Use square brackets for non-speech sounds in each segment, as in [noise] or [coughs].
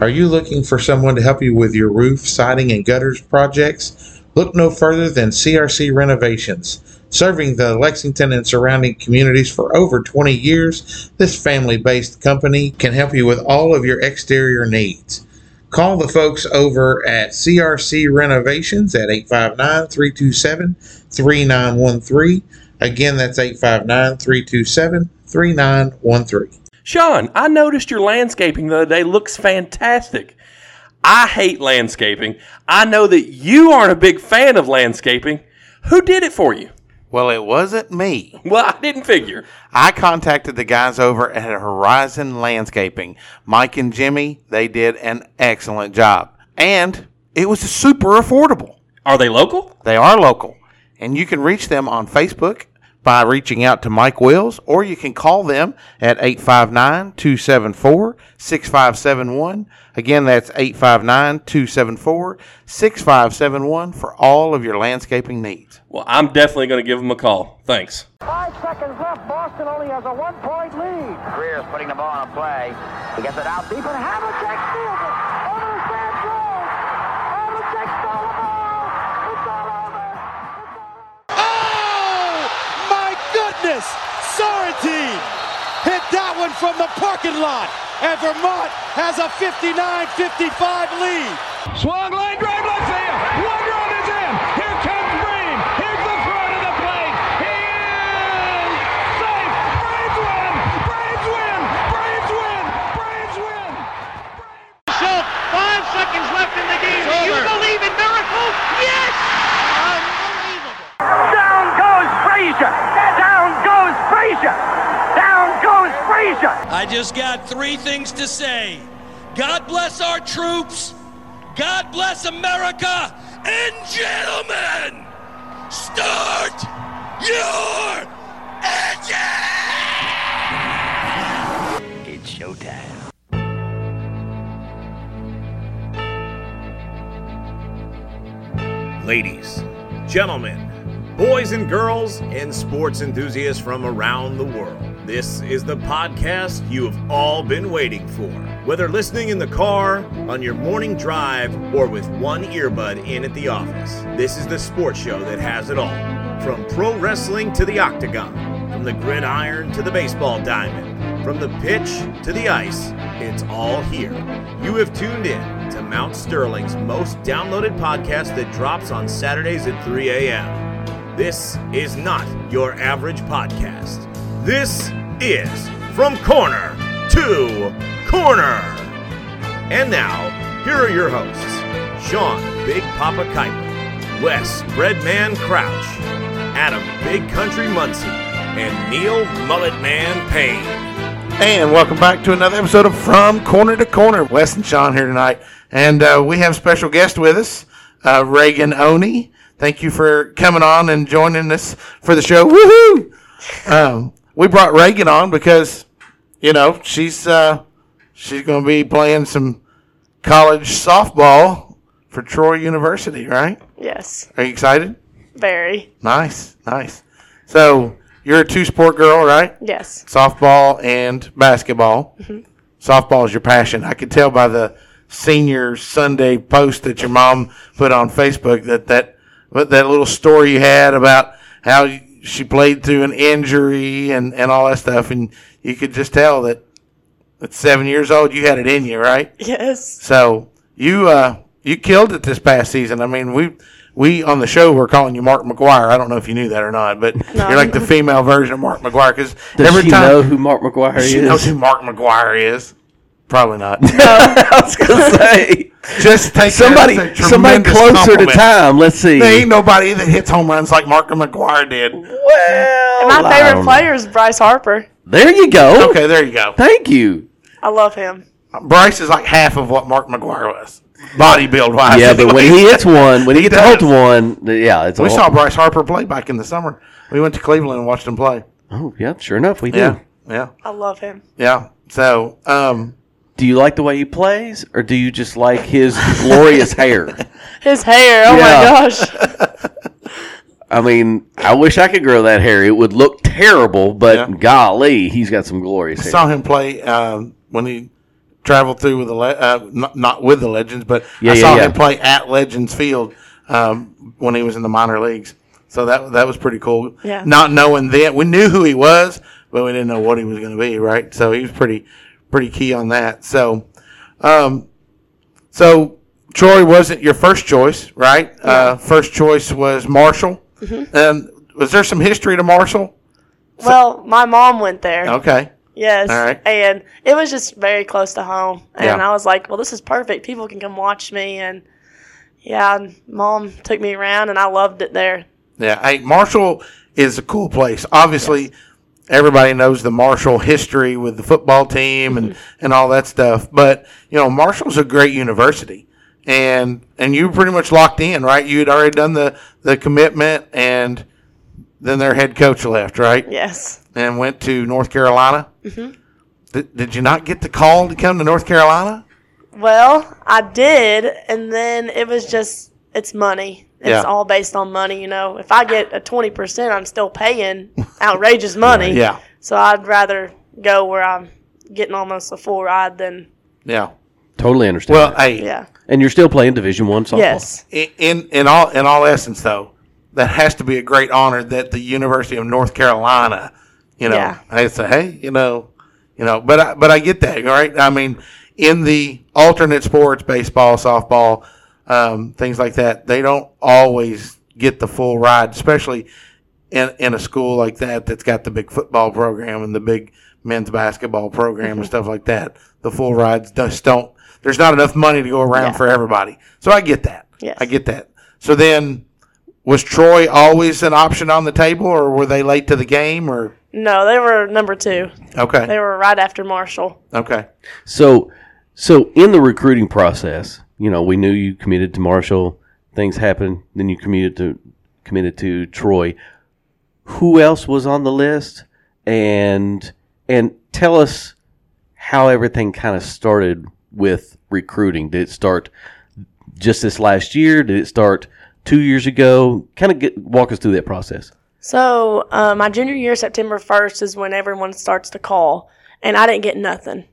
Are you looking for someone to help you with your roof, siding, and gutters projects? Look no further than CRC Renovations. Serving the Lexington and surrounding communities for over 20 years, this family based company can help you with all of your exterior needs. Call the folks over at CRC Renovations at 859 327 3913. Again, that's 859 327 3913. Sean, I noticed your landscaping the other day looks fantastic. I hate landscaping. I know that you aren't a big fan of landscaping. Who did it for you? Well, it wasn't me. Well, I didn't figure. I contacted the guys over at Horizon Landscaping. Mike and Jimmy, they did an excellent job. And it was super affordable. Are they local? They are local. And you can reach them on Facebook by reaching out to Mike Wills, or you can call them at 859 274 6571. Again, that's 859 274 6571 for all of your landscaping needs. Well, I'm definitely going to give them a call. Thanks. Five seconds left. Boston only has a one-point lead. Greer's putting the ball on a play. He gets it out deep, and Havlicek steals it. Goodness! Sorrentine hit that one from the parking lot, and Vermont has a 59-55 lead. Swung line drive left field. One run is in. Here comes Bream. Here's the front of the plate. He is safe. Braves win. Braves win. Braves win. Braves win. Schultz, five seconds left in the game. Do you believe in miracles? Yes! Unbelievable. Down goes Frazier. Down goes Frazier. Down goes Frazier. I just got three things to say. God bless our troops. God bless America. And gentlemen, start your engine! It's showtime. Ladies, gentlemen, boys and girls, and sports enthusiasts from around the world. This is the podcast you have all been waiting for. Whether listening in the car, on your morning drive, or with one earbud in at the office, this is the sports show that has it all. From pro wrestling to the octagon, from the gridiron to the baseball diamond, from the pitch to the ice, it's all here. You have tuned in to Mount Sterling's most downloaded podcast that drops on Saturdays at 3 a.m. This is not your average podcast. This is From Corner to Corner. And now, here are your hosts Sean Big Papa Kiper, Wes Breadman Crouch, Adam Big Country Muncy, and Neil Mullet Man Payne. And welcome back to another episode of From Corner to Corner. Wes and Sean here tonight. And uh, we have a special guest with us, uh, Reaghan Oney. Thank you for coming on and joining us for the show. Woohoo! Um, we brought Reaghan on because, you know, she's uh, she's going to be playing some college softball for Troy University, right? Yes, Are you excited? very. Nice, nice. So you're a two sport girl, right? Yes. softball and basketball. Softball is your passion. I could tell by the senior Sunday post that your mom put on Facebook that that that little story you had about how she played through an injury and and all that stuff, and you could just tell that at seven years old you had it in you, right? Yes. So you uh you killed it this past season. I mean we. We on the show we're calling you Mark McGwire. I don't know if you knew that or not, but No. you're like the female version of Mark McGwire because Does every she time know who Mark McGwire she is? knows who Mark McGwire is. Probably not. No. [laughs] I was going to say. Just take [laughs] somebody, that as a somebody tremendous closer to time. Let's see. There ain't nobody that hits home runs like Mark McGwire did. well, My favorite player is Bryce Harper. There you go. Okay, there you go. Thank you. I love him. Bryce is like half of what Mark McGwire was, body build wise. Yeah, but when he [laughs] hits one, when he, He gets a hold does. to one, yeah, it's we whole- saw Bryce Harper play back in the summer. We went to Cleveland and watched him play. Oh, yeah, sure enough, we do. Yeah, yeah, I love him. yeah. So, um, Do you like the way he plays, or do you just like his glorious [laughs] hair? His hair. Oh Yeah. my gosh. [laughs] I mean, I wish I could grow that hair. It would look terrible, but Yeah. golly, he's got some glorious I hair. saw him play um, when he traveled through with the le- uh, not, not with the Legends, but Yeah, I yeah, saw yeah. him play at Legends Field um, when he was in the minor leagues. So that that was pretty cool. Yeah. Not knowing then, we knew who he was, but we didn't know what he was going to be. Right. So he was pretty pretty key on that. So, um, so Troy wasn't your first choice, right? Uh, first choice was Marshall. Mm-hmm. And was there some history to Marshall? Well, my mom went there. Okay. Yes. All right. And it was just very close to home. And Yeah. I was like, well, this is perfect. People can come watch me. And yeah, and mom took me around and I loved it there. Yeah, hey, Marshall is a cool place. Obviously, everybody knows the Marshall history with the football team and, [laughs] and all that stuff. But you know, Marshall's a great university, and and you were pretty much locked in, right? You had already done the the commitment, and then their head coach left, right? Yes. And went to North Carolina. Mhm. Did, did you not get the call to come to North Carolina? Well, I did. And then it was just, it's money. It's Yeah. all based on money. You know, if I get a 20%, I'm still paying [laughs] outrageous money. Yeah. So I'd rather go where I'm getting almost a full ride than, Yeah. Totally understand. Well, that. hey, yeah. and you're still playing Division One softball. Yes. in, in in all in all essence though that has to be a great honor that the university of north carolina you know Yeah. i say hey you know you know but I, but i get that right i mean in the alternate sports baseball softball um, things like that they don't always get the full ride especially in, in a school like that that's got the big football program and the big men's basketball program and stuff like that the full rides just don't there's not enough money to go around Yeah. for everybody so i get that Yes. I get that. So then, was Troy always an option on the table, or were they late to the game, or No, they were number two. okay, They were right after Marshall. okay, So, so in the recruiting process, you know, we knew you committed to Marshall. Things happened. Then you committed to committed to Troy. Who else was on the list? And and tell us how everything kind of started with recruiting. Did it start just this last year? Did it start two years ago? Kind of get walk us through that process. So uh, my junior year, September first, is when everyone starts to call, and I didn't get nothing.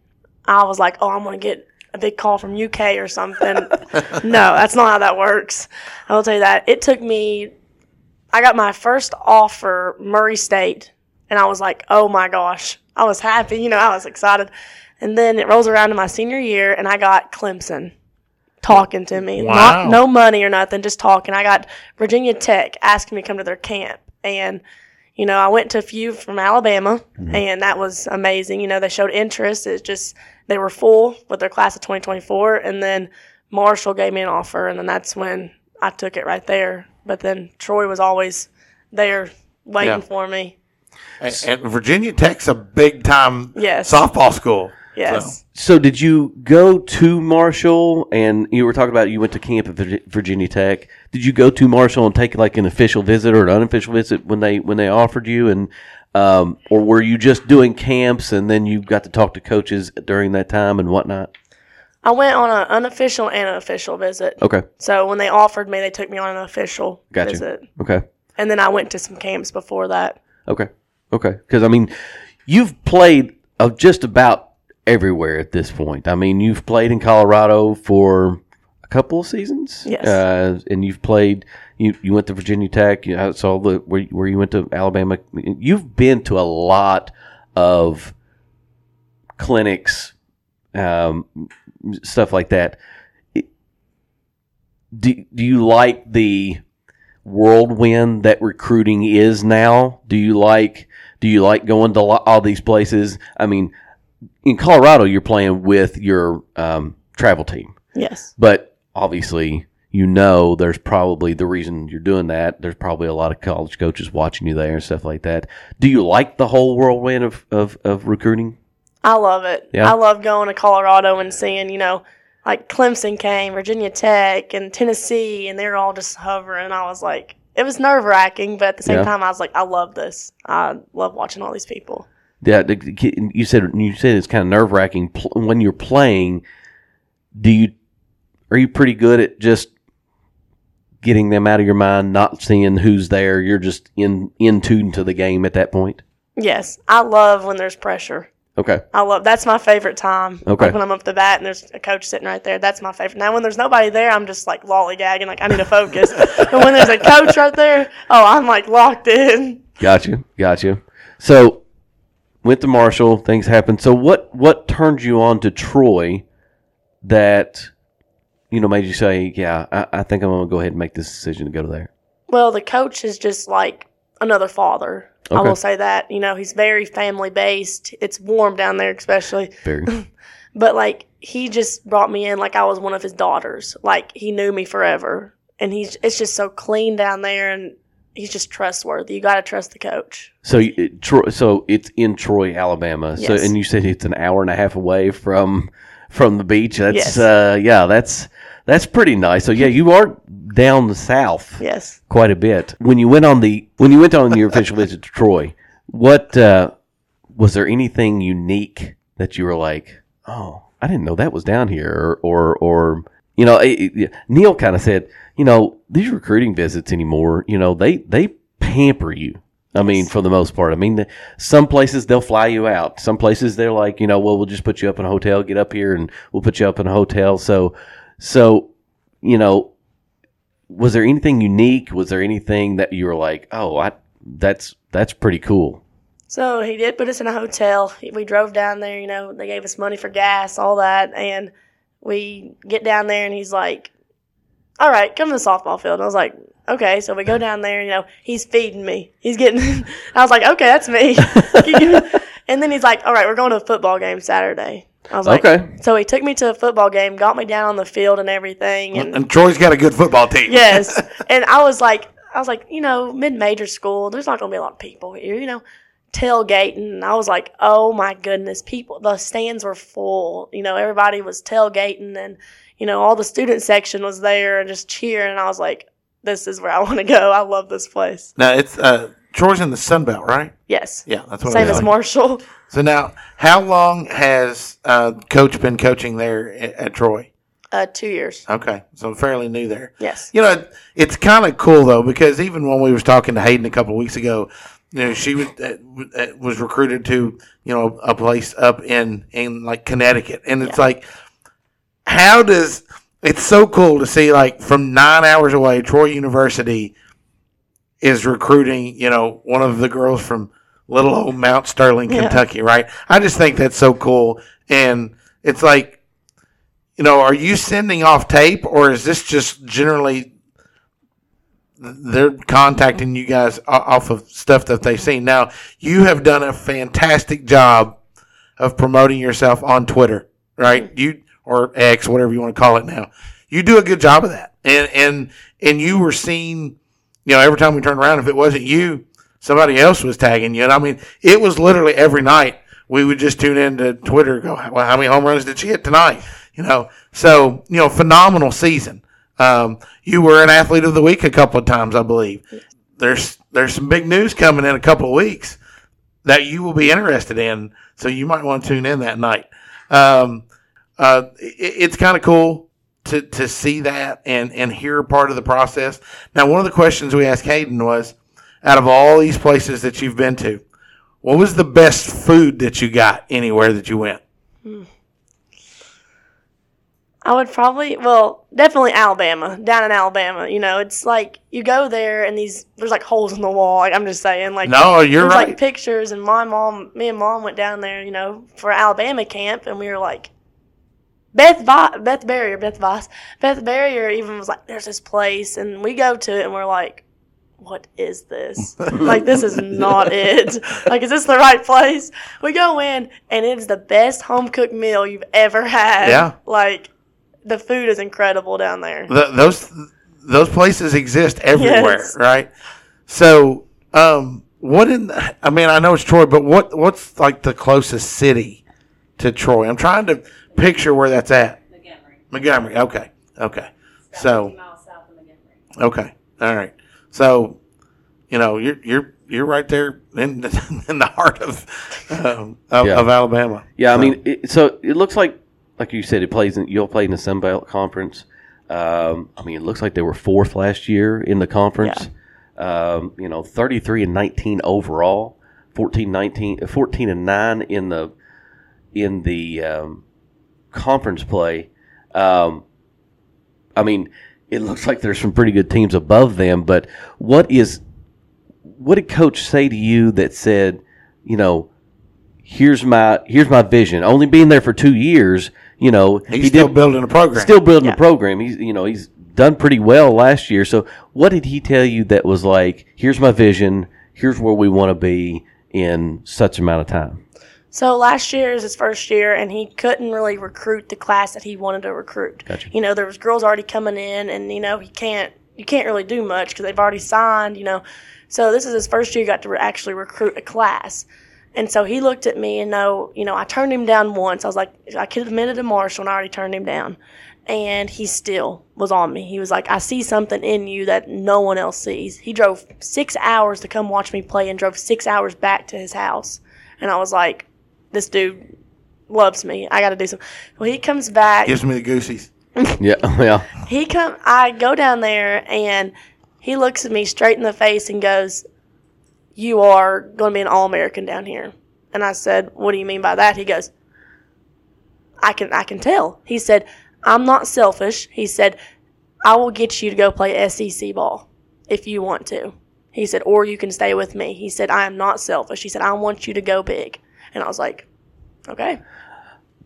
I was like, "Oh, I'm gonna get a big call from UK or something." [laughs] no, that's not how that works. I will tell you that it took me. I got my first offer, Murray State, and I was like, "Oh my gosh!" I was happy, you know, I was excited. And then it rolls around to my senior year, and I got Clemson talking to me. Wow. Not no money or nothing, just talking. I got Virginia Tech asking me to come to their camp. And, you know, I went to a few from Alabama mm-hmm. and that was amazing. You know, they showed interest. It just they were full with their class of twenty twenty four and then Marshall gave me an offer and then that's when I took it right there. But then Troy was always there waiting Yeah. for me. and, and Virginia Tech's a big time Yes. softball school. Yes. So did you go to Marshall and you were talking about you went to camp at Virginia Tech? Did you go to Marshall and take like an official visit or an unofficial visit when they when they offered you and um, or were you just doing camps and then you got to talk to coaches during that time and whatnot? I went on an unofficial and an official visit. Okay, So when they offered me, they took me on an official Gotcha. visit. okay, And then I went to some camps before that. okay, okay. Because I mean, you've played of just about everywhere at this point. I mean, you've played in Colorado for a couple of seasons. Yes. Uh, and you've played. You, you went to Virginia Tech. You I saw the where, where you went to Alabama. You've been to a lot of clinics, um, stuff like that. Do Do you like the whirlwind that recruiting is now? Do you like Do you like going to all these places? I mean, in Colorado, you're playing with your um, travel team. Yes. But obviously, you know, there's probably the reason you're doing that. There's probably a lot of college coaches watching you there and stuff like that. Do you like the whole whirlwind of, of, of recruiting? I love it. Yeah? I love going to Colorado and seeing, you know, like Clemson came, Virginia Tech, and Tennessee, and they're all just hovering. I was like, it was nerve wracking, but at the same Yeah. time, I was like, I love this. I love watching all these people. The- you said you said it's kind of nerve wracking when you're playing. Do you are you pretty good at just getting them out of your mind, not seeing who's there? You're just in in tune to the game at that point. Yes, I love when there's pressure. Okay. I love that's my favorite time. Okay. Like when I'm up the bat and there's a coach sitting right there, that's my favorite. Now when there's nobody there, I'm just like lollygagging, like I need to focus. [laughs] but when there's a coach right there, oh, I'm like locked in. Got you. Got you. So went to Marshall. Things happened. So what what turned you on to Troy that you know made you say, yeah, I, I think I'm gonna go ahead and make this decision to go to there. Well, the coach is just like another father. I will say that. You know, he's very family based. It's warm down there, especially. Very. [laughs] But like he just brought me in like I was one of his daughters. Like he knew me forever. And he's it's just so clean down there and he's just trustworthy. You got to trust the coach. So it, Troy, so it's in Troy, Alabama. So and you said it's an hour and a half away from from the beach. That's Yes. uh yeah, that's that's pretty nice. So yeah, you are down the south. Yes. Quite a bit. When you went on the when you went on your official [laughs] visit to Troy, what uh was there anything unique that you were like, "Oh, I didn't know that was down here," or or, or you know, it, it- Neil kind of said, you know, these recruiting visits anymore, you know, they they pamper you. I mean, for the most part. I mean, the, some places they'll fly you out. Some places they're like, you know, well, we'll just put you up in a hotel, get up here, and we'll put you up in a hotel. So, so, you know, was there anything unique? Was there anything that you were like, oh, I that's that's pretty cool? So he did put us in a hotel. We drove down there, you know, they gave us money for gas, all that. And we get down there and he's like, all right, come to the softball field. And I was like, okay. So we go down there, you know, he's feeding me. He's getting, [laughs] I was like, okay, that's me. [laughs] [laughs] and then he's like, all right, we're going to a football game Saturday. I was like, Okay. So he took me to a football game, got me down on the field and everything. And And Troy's got a good football team. yes. And I was like, I was like, you know, mid major school, there's not going to be a lot of people here, you know, tailgating. And I was like, oh my goodness, people, the stands were full. You know, everybody was tailgating and, you know, all the student section was there and just cheering. And I was like, this is where I want to go. I love this place. Now it's uh, Troy's in the Sun Belt, right? Yes. Yeah, that's what. Same as like. Marshall. So now, how long has uh, Coach been coaching there at, at Troy? Uh, two years. Okay, so fairly new there. Yes. You know, it's kind of cool though because even when we was talking to Hayden a couple of weeks ago, you know, she was uh, was recruited to you know a place up in in like Connecticut, and it's like, how does it's so cool to see like from nine hours away, Troy University is recruiting you know one of the girls from little old Mount Sterling, Yeah. Kentucky, right? I just think that's so cool, and it's like you know, are you sending off tape or is this just generally they're contacting you guys off of stuff that they've seen? Now, you have done a fantastic job of promoting yourself on Twitter, right? You or X, whatever you want to call it now. You do a good job of that. And and and you were seen, you know, every time we turned around, if it wasn't you, somebody else was tagging you. And I mean, it was literally every night we would just tune into Twitter go, well, how many home runs did she hit tonight? You know, so, you know, phenomenal season. Um, you were an athlete of the week a couple of times, I believe. There's, there's some big news coming in a couple of weeks that you will be interested in. So you might want to tune in that night. Um, uh, it, it's kind of cool to, to see that and, and hear part of the process. Now, one of the questions we asked Hayden was, out of all these places that you've been to, what was the best food that you got anywhere that you went? I would probably, well, definitely Alabama, down in Alabama. You know, it's like you go there and these, there's like holes in the wall. Like I'm just saying, like No, you're right. like pictures, and my mom, me and mom went down there, you know, for Alabama camp, and we were like, Beth Vi- Beth Barrier, Beth Voss, Beth Barrier even was like, there's this place, and we go to it, and we're like, what is this? [laughs] like this is not it. Like is this the right place? We go in, and it's the best home cooked meal you've ever had. Yeah. Like the food is incredible down there. Th those those places exist everywhere, Yes. right? So, um, what in? The, I mean, I know it's Troy, but what what's like the closest city to Troy? I'm trying to picture where that's at. Montgomery. Montgomery. Okay. Okay. So. Okay. All right. So, you know, you're you're you're right there in the, [laughs] in the heart of um, of, Yeah. of Alabama. Yeah, I mean, it, so it looks like, like you said, it plays. In, you'll play in the Sun Belt Conference. Um, I mean, it looks like they were fourth last year in the conference. Um, you know, thirty-three and nineteen overall, 14, 19, uh, 14 and nine in the in the um, conference play. Um, I mean, it looks like there's some pretty good teams above them. But what is what did Coach say to you that said, you know, here's my here's my vision. Only being there for two years, you know, He's still building a program. Still building a program. He's you know he's done pretty well last year. So what did he tell you that was like, here's my vision. Here's where we want to be in such amount of time. So last year is his first year, and he couldn't really recruit the class that he wanted to recruit. Gotcha. You know, there was girls already coming in, and you know he can't you can't really do much because they've already signed. You know, so this is his first year. He got to re- actually recruit a class, and so he looked at me and know you know I turned him down once. I was like I could have admitted to Marshall, and I already turned him down, and he still was on me. He was like I see something in you that no one else sees. He drove six hours to come watch me play, and drove six hours back to his house, and I was like this dude loves me. I got to do something. Well, he comes back. Gives me the goosies. [laughs] yeah, [laughs] yeah. He come. I go down there and he looks at me straight in the face and goes, "You are going to be an All American down here." And I said, "What do you mean by that?" He goes, "I can I can tell." He said, "I'm not selfish." He said, "I will get you to go play SEC ball if you want to." He said, "Or you can stay with me." He said, "I am not selfish." He said, "I want you to go big." And I was like, "Okay."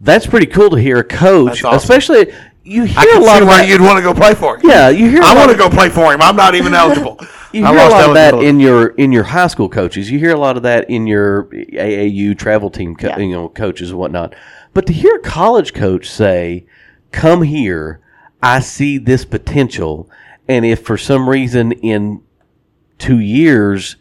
That's pretty cool to hear a coach, awesome. especially you hear I a can lot see of why that. you'd want to go play for him. Yeah, you hear. I want to go play for him. I'm not even [laughs] eligible. You I hear a lost lot of that in your in your high school coaches. You hear a lot of that in your AAU travel team, co- Yeah. you know, coaches and whatnot. But to hear a college coach say, "Come here, I see this potential," and if for some reason in two years,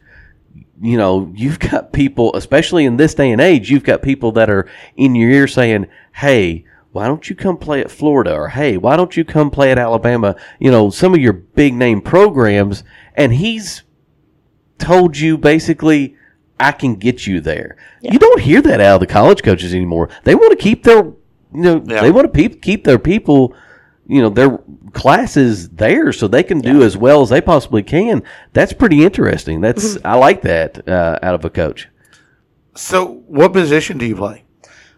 you know, you've got people, especially in this day and age, you've got people that are in your ear saying, "Hey." Why don't you come play at Florida? Or hey, why don't you come play at Alabama? You know, some of your big name programs, and he's told you basically, I can get you there. You don't hear that out of the college coaches anymore. They want to keep their, you know, Yeah. they want to pe- keep their people, you know, their classes there so they can do as well as they possibly can. That's pretty interesting. That's I like that uh, out of a coach. So, what position do you play?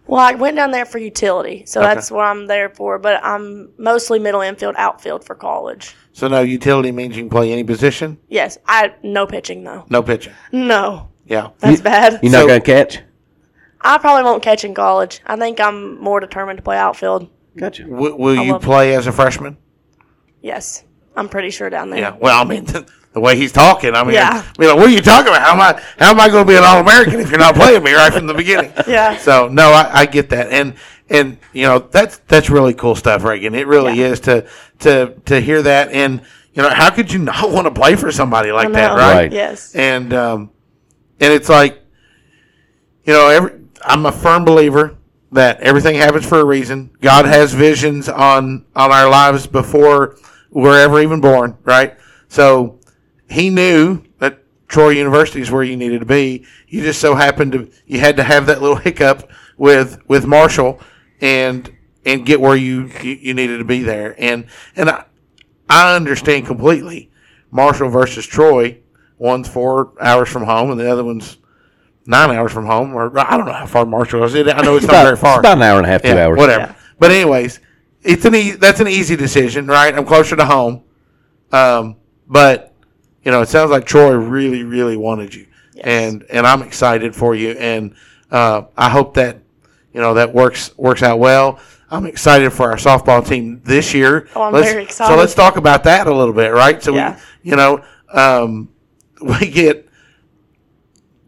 Well, I went down there for utility, so Okay. that's what I'm there for. But I'm mostly middle infield, outfield for college. So, no utility means you can play any position, Yes, I no pitching though. no pitching. No, Yeah. that's bad. You're not So- going to catch. I probably won't catch in college. I think I'm more determined to play outfield. Gotcha. W- will I you love- play as a freshman? Yes, I'm pretty sure down there. Yeah. Well, I mean, [laughs] the way he's talking, I mean, Yeah. I mean, what are you talking about? How am I? How am I going to be an All American if you're not playing me right from the beginning? [laughs] Yeah. So no, I, I get that, and and you know that's that's really cool stuff, Reaghan. It really Yeah. is to to to hear that, and you know how could you not want to play for somebody like that, right? Right. Yes. And um, and it's like, you know, every I'm a firm believer that everything happens for a reason. God has visions on on our lives before we're ever even born, right? So he knew that Troy University is where you needed to be. You just so happened to you had to have that little hiccup with with Marshall and and get where you you, you needed to be there. And and I I understand completely. Marshall versus Troy, one's four hours from home and the other one's nine hours from home. Or I don't know how far Marshall is. I know it's not About- very far. it's about an hour and a half, two hours. Whatever. Yeah. But anyways, it's an e- that's an easy decision, right? I'm closer to home. Um, but you know, it sounds like Troy really, really wanted you, and and I'm excited for you, and uh, I hope that you know that works works out well. I'm excited for our softball team this year. Oh, I'm Let's- very So let's talk about that a little bit, right? So Yeah. we, you know, um, [laughs] we get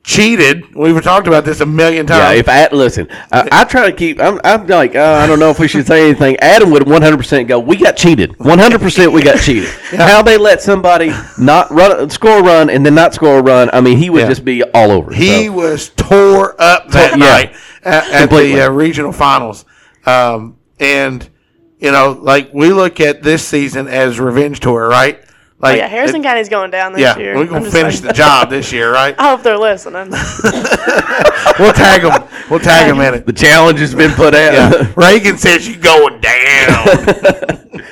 cheated. We've talked about this a million times. Yeah, if I listen, I, I try to keep. I'm, I'm like, uh, I don't know if we should say anything. Adam would 100 percent go. We got cheated. 100 percent, we got cheated. [laughs] How they let somebody not run, score a run, and then not score a run? I mean, he would Yeah. just be all over. He So, was tore up that [laughs] Yeah. night at, at the uh, regional finals. Um, and, you know, like we look at this season as revenge tour, right? Oh, yeah, Harrison it- County's going down this yeah, year. we're going to finish saying. the job this year, right? [laughs] I hope they're listening. [laughs] [laughs] We'll tag them. We'll tag them in it. the challenge has been put out. Yeah. Reaghan says you going down.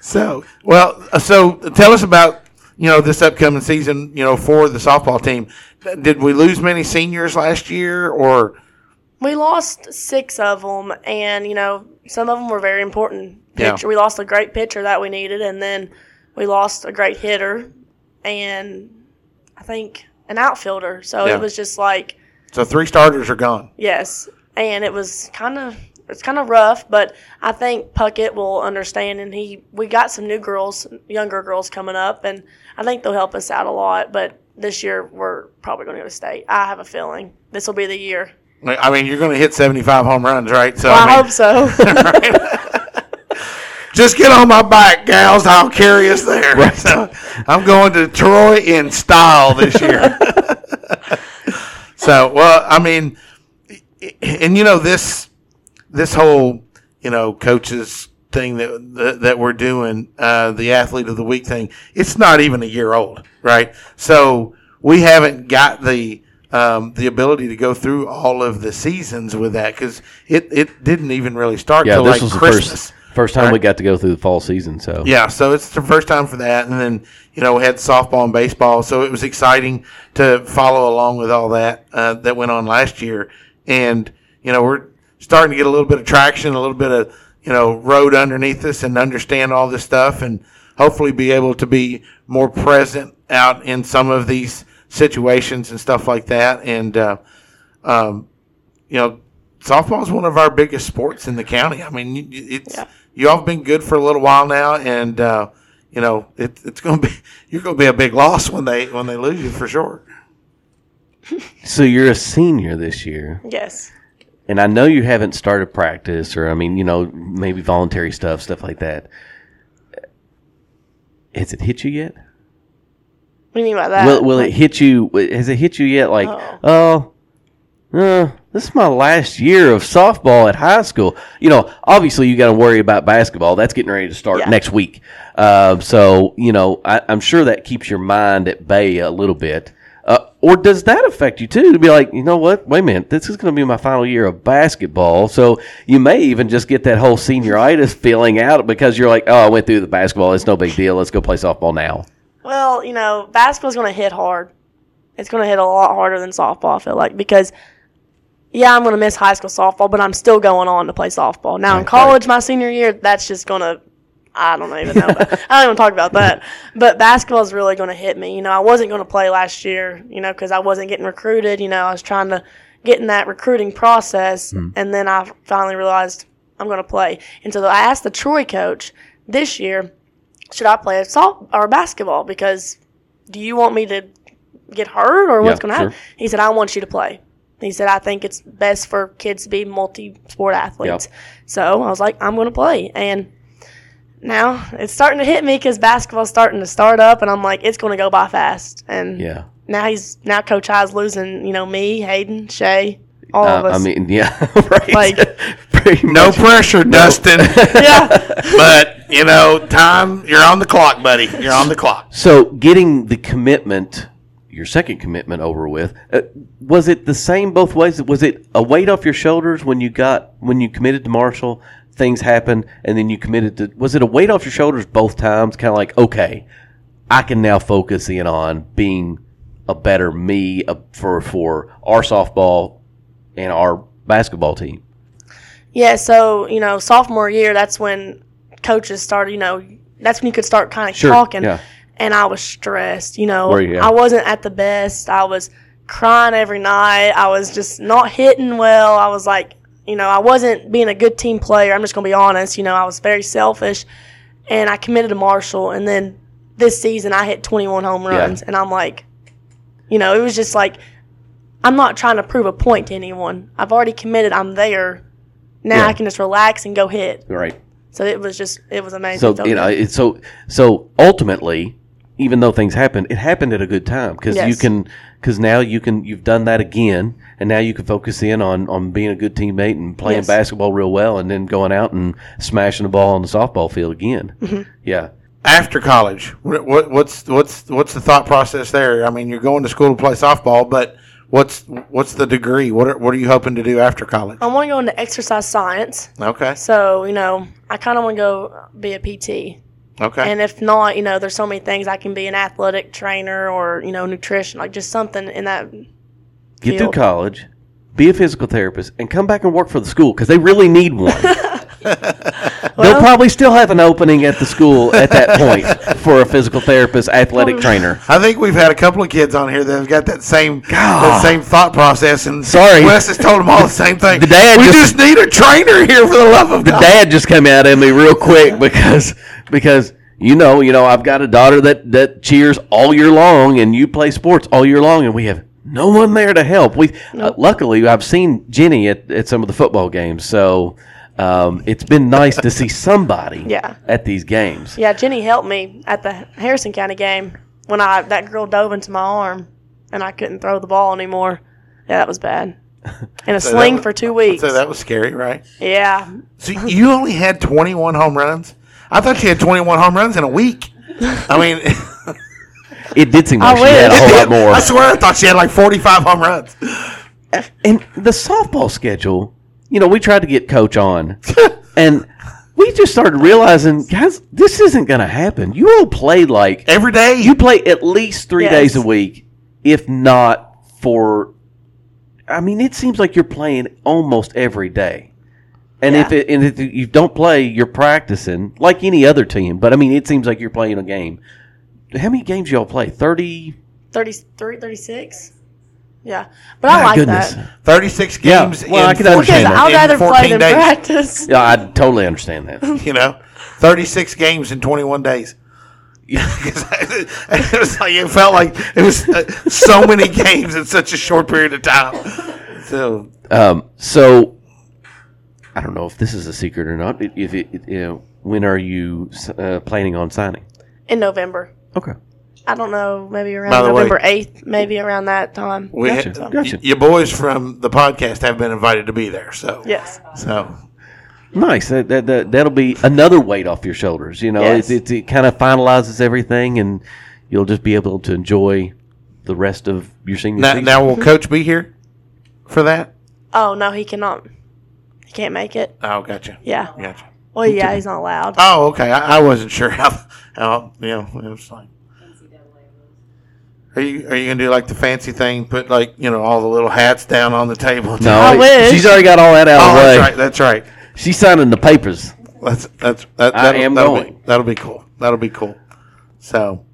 so, well, uh, so tell us about you know this upcoming season. You know, for the softball team, did we lose many seniors last year, or We lost six of them, and you know some of them were very important. Yeah. Pitcher. We lost a great pitcher that we needed, and then we lost a great hitter, and I think an outfielder. So Yeah. it was just like So three starters are gone. yes, and it was kind of it's kind of rough, but I think Puckett will understand, and he we got some new girls, younger girls coming up, and I think they'll help us out a lot. But this year we're probably going to go to state. I have a feeling this will be the year. I mean, you're going to hit 75 home runs, right? So Well, I mean, hope so. [laughs] just get on my bike, gals. I'll carry us there. [laughs] So I'm going to Troy in style this year. so, well, I mean, and you know this this whole you know coaches thing that that, that we're doing, uh, the athlete of the week thing. It's not even a year old, right? So we haven't got the um, the ability to go through all of the seasons with that because it, it didn't even really start Yeah, till this like was the Christmas. first first time Right. we got to go through the fall season. So Yeah, so it's the first time for that, and then you know we had softball and baseball, so it was exciting to follow along with all that uh, that went on last year, and you know we're starting to get a little bit of traction, a little bit of you know road underneath us, and understand all this stuff, and hopefully be able to be more present out in some of these situations and stuff like that, and uh, um, you know softball is one of our biggest sports in the county. I mean, you- it's you all have been good for a little while now, and uh, you know it, it's going to be [laughs] you're going to be a big loss when they when they lose you for sure. [laughs] so you're a senior this year. yes. And I know you haven't started practice, or I mean, you know, maybe voluntary stuff, stuff like that. Has it hit you yet? What do you mean by that? will Will it hit you? Has it hit you yet? Like, oh, uh, this is my last year of softball at high school. You know, obviously you got to worry about basketball. That's getting ready to start Yeah. next week. Uh, so you know, I, I'm sure that keeps your mind at bay a little bit. Uh, or does that affect you too? To be like, you know what? Wait a minute, this is going to be my final year of basketball. So you may even just get that whole senioritis feeling out because you're like, oh, I went through the basketball. It's no big deal. Let's go play softball now. Well, you know, basketball's going to hit hard. It's going to hit a lot harder than softball, I feel like, because, yeah, I'm going to miss high school softball, but I'm still going on to play softball. Now, in college, my senior year, that's just going to, I don't even know. [laughs] I don't even talk about that. But basketball is really going to hit me. You know, I wasn't going to play last year, you know, because I wasn't getting recruited. You know, I was trying to get in that recruiting process, hmm. and then I finally realized I'm going to play. And so I asked the Troy coach this year, should I play softball or basketball? Because do you want me to get hurt or what's Yeah, going to happen? sure. He said, I want you to play. He said, I think it's best for kids to be multi sport athletes. So I was like, I'm going to play. And now it's starting to hit me because basketball's starting to start up, and I'm like, it's going to go by fast. And Yeah. now he's now Coach High's losing, you know, me, Hayden, Shay, all of Uh, us. I mean, yeah, [laughs] right. Like- [laughs] Pretty No much. pressure, Dustin. [laughs] yeah, but you know, time you're on the clock, buddy. You're on the clock. So getting the commitment, your second commitment over with, uh, was it the same both ways? Was it a weight off your shoulders when you got when you committed to Marshall? Things happened, and then you committed to. Was it a weight off your shoulders both times? Kind of like, okay, I can now focus in on being a better me for for our softball and our basketball team. Yeah, so you know, sophomore year, that's when coaches started. You know, that's when you could start kind of Sure, talking. yeah. And I was stressed. You know, you? I wasn't at the best. I was crying every night. I was just not hitting well. I was like, you know, I wasn't being a good team player. I'm just gonna be honest. You know, I was very selfish, and I committed to Marshall. And then this season, I hit 21 home Yeah. runs, and I'm like, you know, it was just like. I'm not trying to prove a point to anyone. I've already committed. I'm there. Now Yeah. I can just relax and go hit. Right. So it was just it was amazing. So you know, so so ultimately, even though things happened, it happened at a good time because you can because now you can you've done that again, and now you can focus in on on being a good teammate and playing Yes. basketball real well, and then going out and smashing the ball on the softball field again. Mm-hmm. Yeah. After college, what, what, what's what's what's the thought process there? I mean, you're going to school to play softball, but what's what's the degree? What are, what are you hoping to do after college? I want to go into exercise science. Okay, So you know, I kind of want to go be a PT. Okay, And if not, you know, there's so many things I can be an athletic trainer or you know nutrition, like just something in that. Get through college, be a physical therapist, and come back and work for the school because they really need one. [laughs] [laughs] They'll probably still have an opening at the school at that point for a physical therapist, athletic um, trainer. I think we've had a couple of kids on here that have got that same that same thought process. And Sorry. Wes has told them all the same thing. The dad we just- just, need a trainer here for the love of The God. dad just came out at me real quick because because you know you know I've got a daughter that that cheers all year long, and you play sports all year long, and we have no one there to help. We uh, luckily I've seen Jenny at, at some of the football games, so. Um, it's been nice to see somebody [laughs] Yeah. at these games. Yeah, Jenny helped me at the Harrison County game when I that girl dove into my arm and I couldn't throw the ball anymore. Yeah, that was bad. In a [laughs] So sling was- for two weeks. So that was scary, right? yeah. So you only had 21 home runs? I thought she had 21 home runs in a week. I [laughs] mean, It did seem I like she had a whole lot [laughs] more. I swear I thought she had like 45 home runs. and the softball schedule, you know, we tried to get coach on, [laughs] and we just started realizing, guys, this isn't going to happen. You all play like Every day? you play at least three Yes. days a week, if not for. I mean, it seems like you're playing almost every day. And if it, and if you don't play, you're practicing like any other team. But I mean, it seems like you're playing a game. How many games y'all play? Thirty. 33, 36? Yeah. But I like goodness. that. 36 Yeah, games well, in I can 14 Because understand that. I'd rather play than days. practice. Yeah, I totally understand that. [laughs] You know, 36 games in 21 days. Because [laughs] it was like it felt like it was uh, so many [laughs] games in such a short period of time. So Um, so I don't know if this is a secret or not. If it, you know, when are you uh, planning on signing? In November. Okay. I don't know, maybe around By the November 8th, maybe around that time. we Gotcha, had, gotcha. y- your boys from the podcast have been invited to be there. So Yes. so Nice. That, that, that that'll be another weight off your shoulders. You know, Yes. it, it, it kind of finalizes everything, and you'll just be able to enjoy the rest of your senior now, season. now will Coach be here for that? Oh, no, he cannot. He can't make it. Oh, gotcha. Yeah. Gotcha. Well, yeah, he's not allowed. Oh, okay. I, I wasn't sure [laughs] how how you know it was like. Are you are you gonna do like the fancy thing? Put like you know all the little hats down on the table. no, I wish. she's already got all that out Oh, of the oh, way. that's right. That's right. She's signing the papers. That's that's that, I that'll, am that'll going. Be, that'll be cool. That'll be cool. So,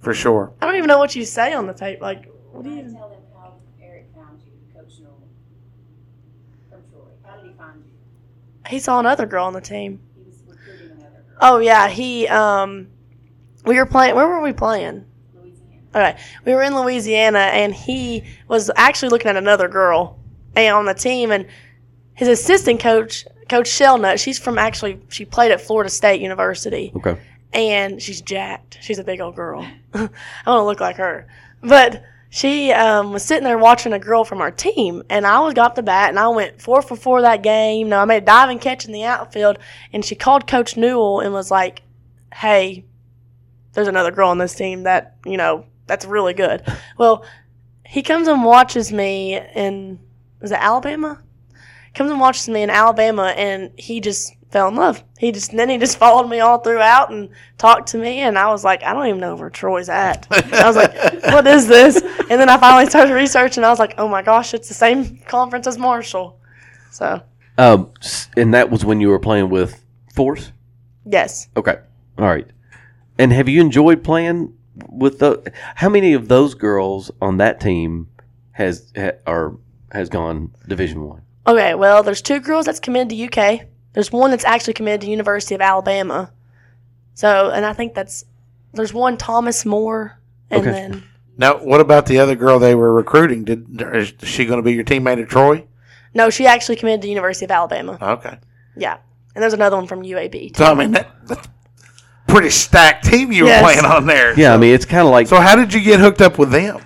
for sure. I don't even know what you say on the tape. Like, what do you even. Tell them how Eric found you, Coach Newell. From Troy. How did he find you? He saw another girl on the team. He was recruiting another girl. Oh, yeah, he, um, we were playing, where were we playing? Louisiana. Okay, we were in Louisiana, and he was actually looking at another girl and on the team, and his assistant coach, Coach Shellnut, she's from actually, she played at Florida State University. Okay. and she's jacked. She's a big old girl. [laughs] I want to look like her. But she um, was sitting there watching a girl from our team, and I was got the bat, and I went four for four that game. No, I made a diving catch in the outfield, and she called Coach Newell and was like, "Hey, there's another girl on this team that you know that's really good." [laughs] well, he comes and watches me in was it Alabama? Comes and watches me in Alabama, and he just fell in love. He just then he just followed me all throughout and talked to me, and I was like, I don't even know where Troy's at. I was like, [laughs] what is this? And then I finally started researching. I was like, oh my gosh, it's the same conference as Marshall. So Um, and that was when you were playing with Force. yes, Okay. All right. And have you enjoyed playing with the? How many of those girls on that team has ha, or has gone Division One? Okay. Well, there's two girls that's committed to UK. There's one that's actually committed to University of Alabama. So, and I think that's there's one Thomas More, and Okay. then Now, what about the other girl they were recruiting? Did is she going to be your teammate at Troy? no, she actually committed to University of Alabama. Okay. Yeah, and there's another one from UAB. So I mean, that, that's pretty stacked team you Yes. were playing on there. Yeah, I mean it's kind of like So how did you get hooked up with them?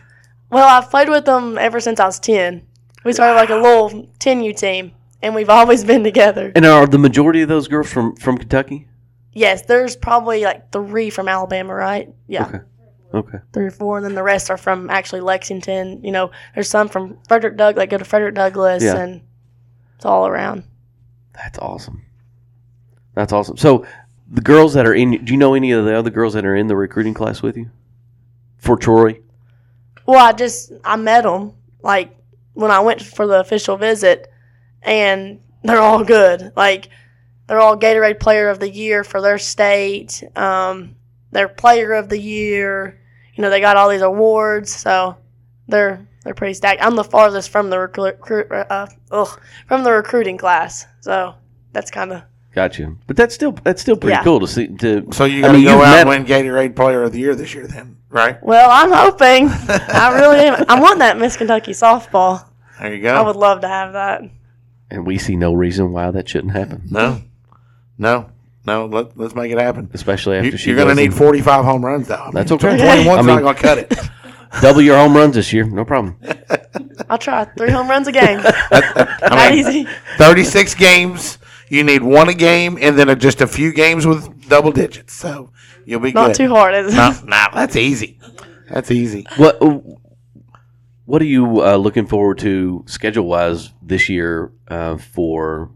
Well, I've played with them ever since I was 10. We started like a little 10U team, and we've always been together. And are the majority of those girls from from Kentucky? Yes, there's probably like three from Alabama, right? Yeah, Okay. Okay. three or four, and then the rest are from actually Lexington. You know, there's some from Frederick Doug, like go to Frederick Douglass, Yeah. and it's all around. That's awesome. That's awesome. So the girls that are in, do you know any of the other girls that are in the recruiting class with you for Troy? Well, I just I met them like when I went for the official visit, and they're all good. Like they're all Gatorade Player of the Year for their state. Um, they're Player of the Year. You know, they got all these awards, so they're they're pretty stacked. I'm the farthest from the recruit, recruit uh, ugh, from the recruiting class, so that's kind of Got you. But that's still that's still pretty Yeah. cool to see. To So you I got to mean, go you've out met- and win Gatorade Player of the Year this year, then, right? well. I'm hoping. [laughs] I really am. I want that Miss Kentucky softball. There you go. I would love to have that. and we see no reason why that shouldn't happen. No, no, no. Let, let's make it happen. Especially after You, she you're going to need 45 home runs, though. I That's mean, okay. 21's I not going to cut it. [laughs] Double your home runs this year, no problem. [laughs] I'll try three home runs a game. [laughs] I Not mean, easy. 36 games. You need one a game, and then just a few games with double digits. So you'll be Not good. too hard, is it? No, no, that's easy. That's easy. What What are you uh, looking forward to schedule wise this year uh, for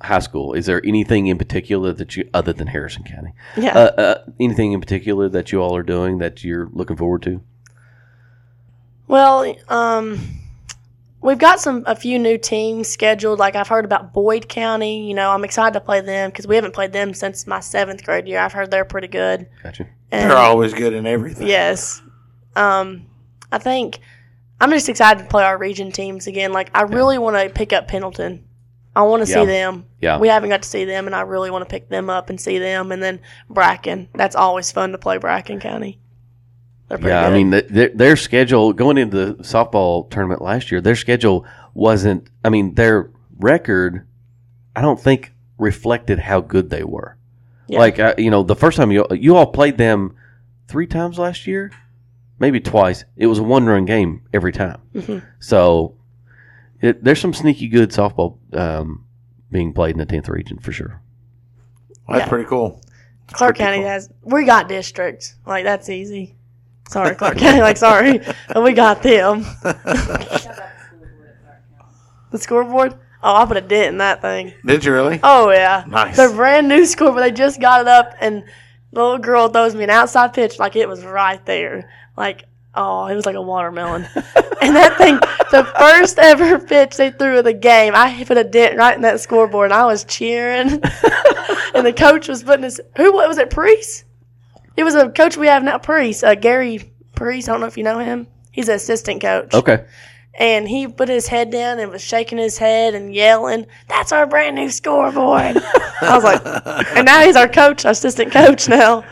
high school? Is there anything in particular that you, other than Harrison County, Yeah. uh, uh, anything in particular that you all are doing that you're looking forward to? Well, um, we've got some a few new teams scheduled. Like I've heard about Boyd County. You know, I'm excited to play them because we haven't played them since my seventh grade year. I've heard they're pretty good. Gotcha. And- They're always good in everything. Yes. Um, I think I'm just excited to play our region teams again. Like I really want to pick up Pendleton. I want to Yeah. see them. Yeah. We haven't got to see them, and I really want to pick them up and see them. And then Bracken. That's always fun to play Bracken County. Yeah, I mean th- their, their schedule going into the softball tournament last year, their schedule wasn't. I mean, their record, I don't think reflected how good they were. Yeah. Like uh, you know, the first time you you all played them three times last year, maybe twice. It was a one run game every time. Mhm. So it, there's some sneaky good softball um, being played in the tenth region for sure. That's Yeah. pretty cool. Clark County has we got districts like that's easy. Sorry, Clark [laughs] County. Like sorry, but we got them. [laughs] the scoreboard. Oh, I put a dent in that thing. Did you really? Oh yeah, Nice. The brand new scoreboard. They just got it up, and the little girl throws me an outside pitch like it was right there. Like oh, it was like a watermelon. [laughs] and that thing, the first ever pitch they threw of the game, I put a dent right in that scoreboard, and I was cheering. [laughs] and the coach was putting his who what was it, Priest? It was a coach we have now, Priest, uh, Gary Priest. I don't know if you know him. He's an assistant coach. Okay. And he put his head down and was shaking his head and yelling, "That's our brand new scoreboard!" I was like, and now he's our coach, our assistant coach now.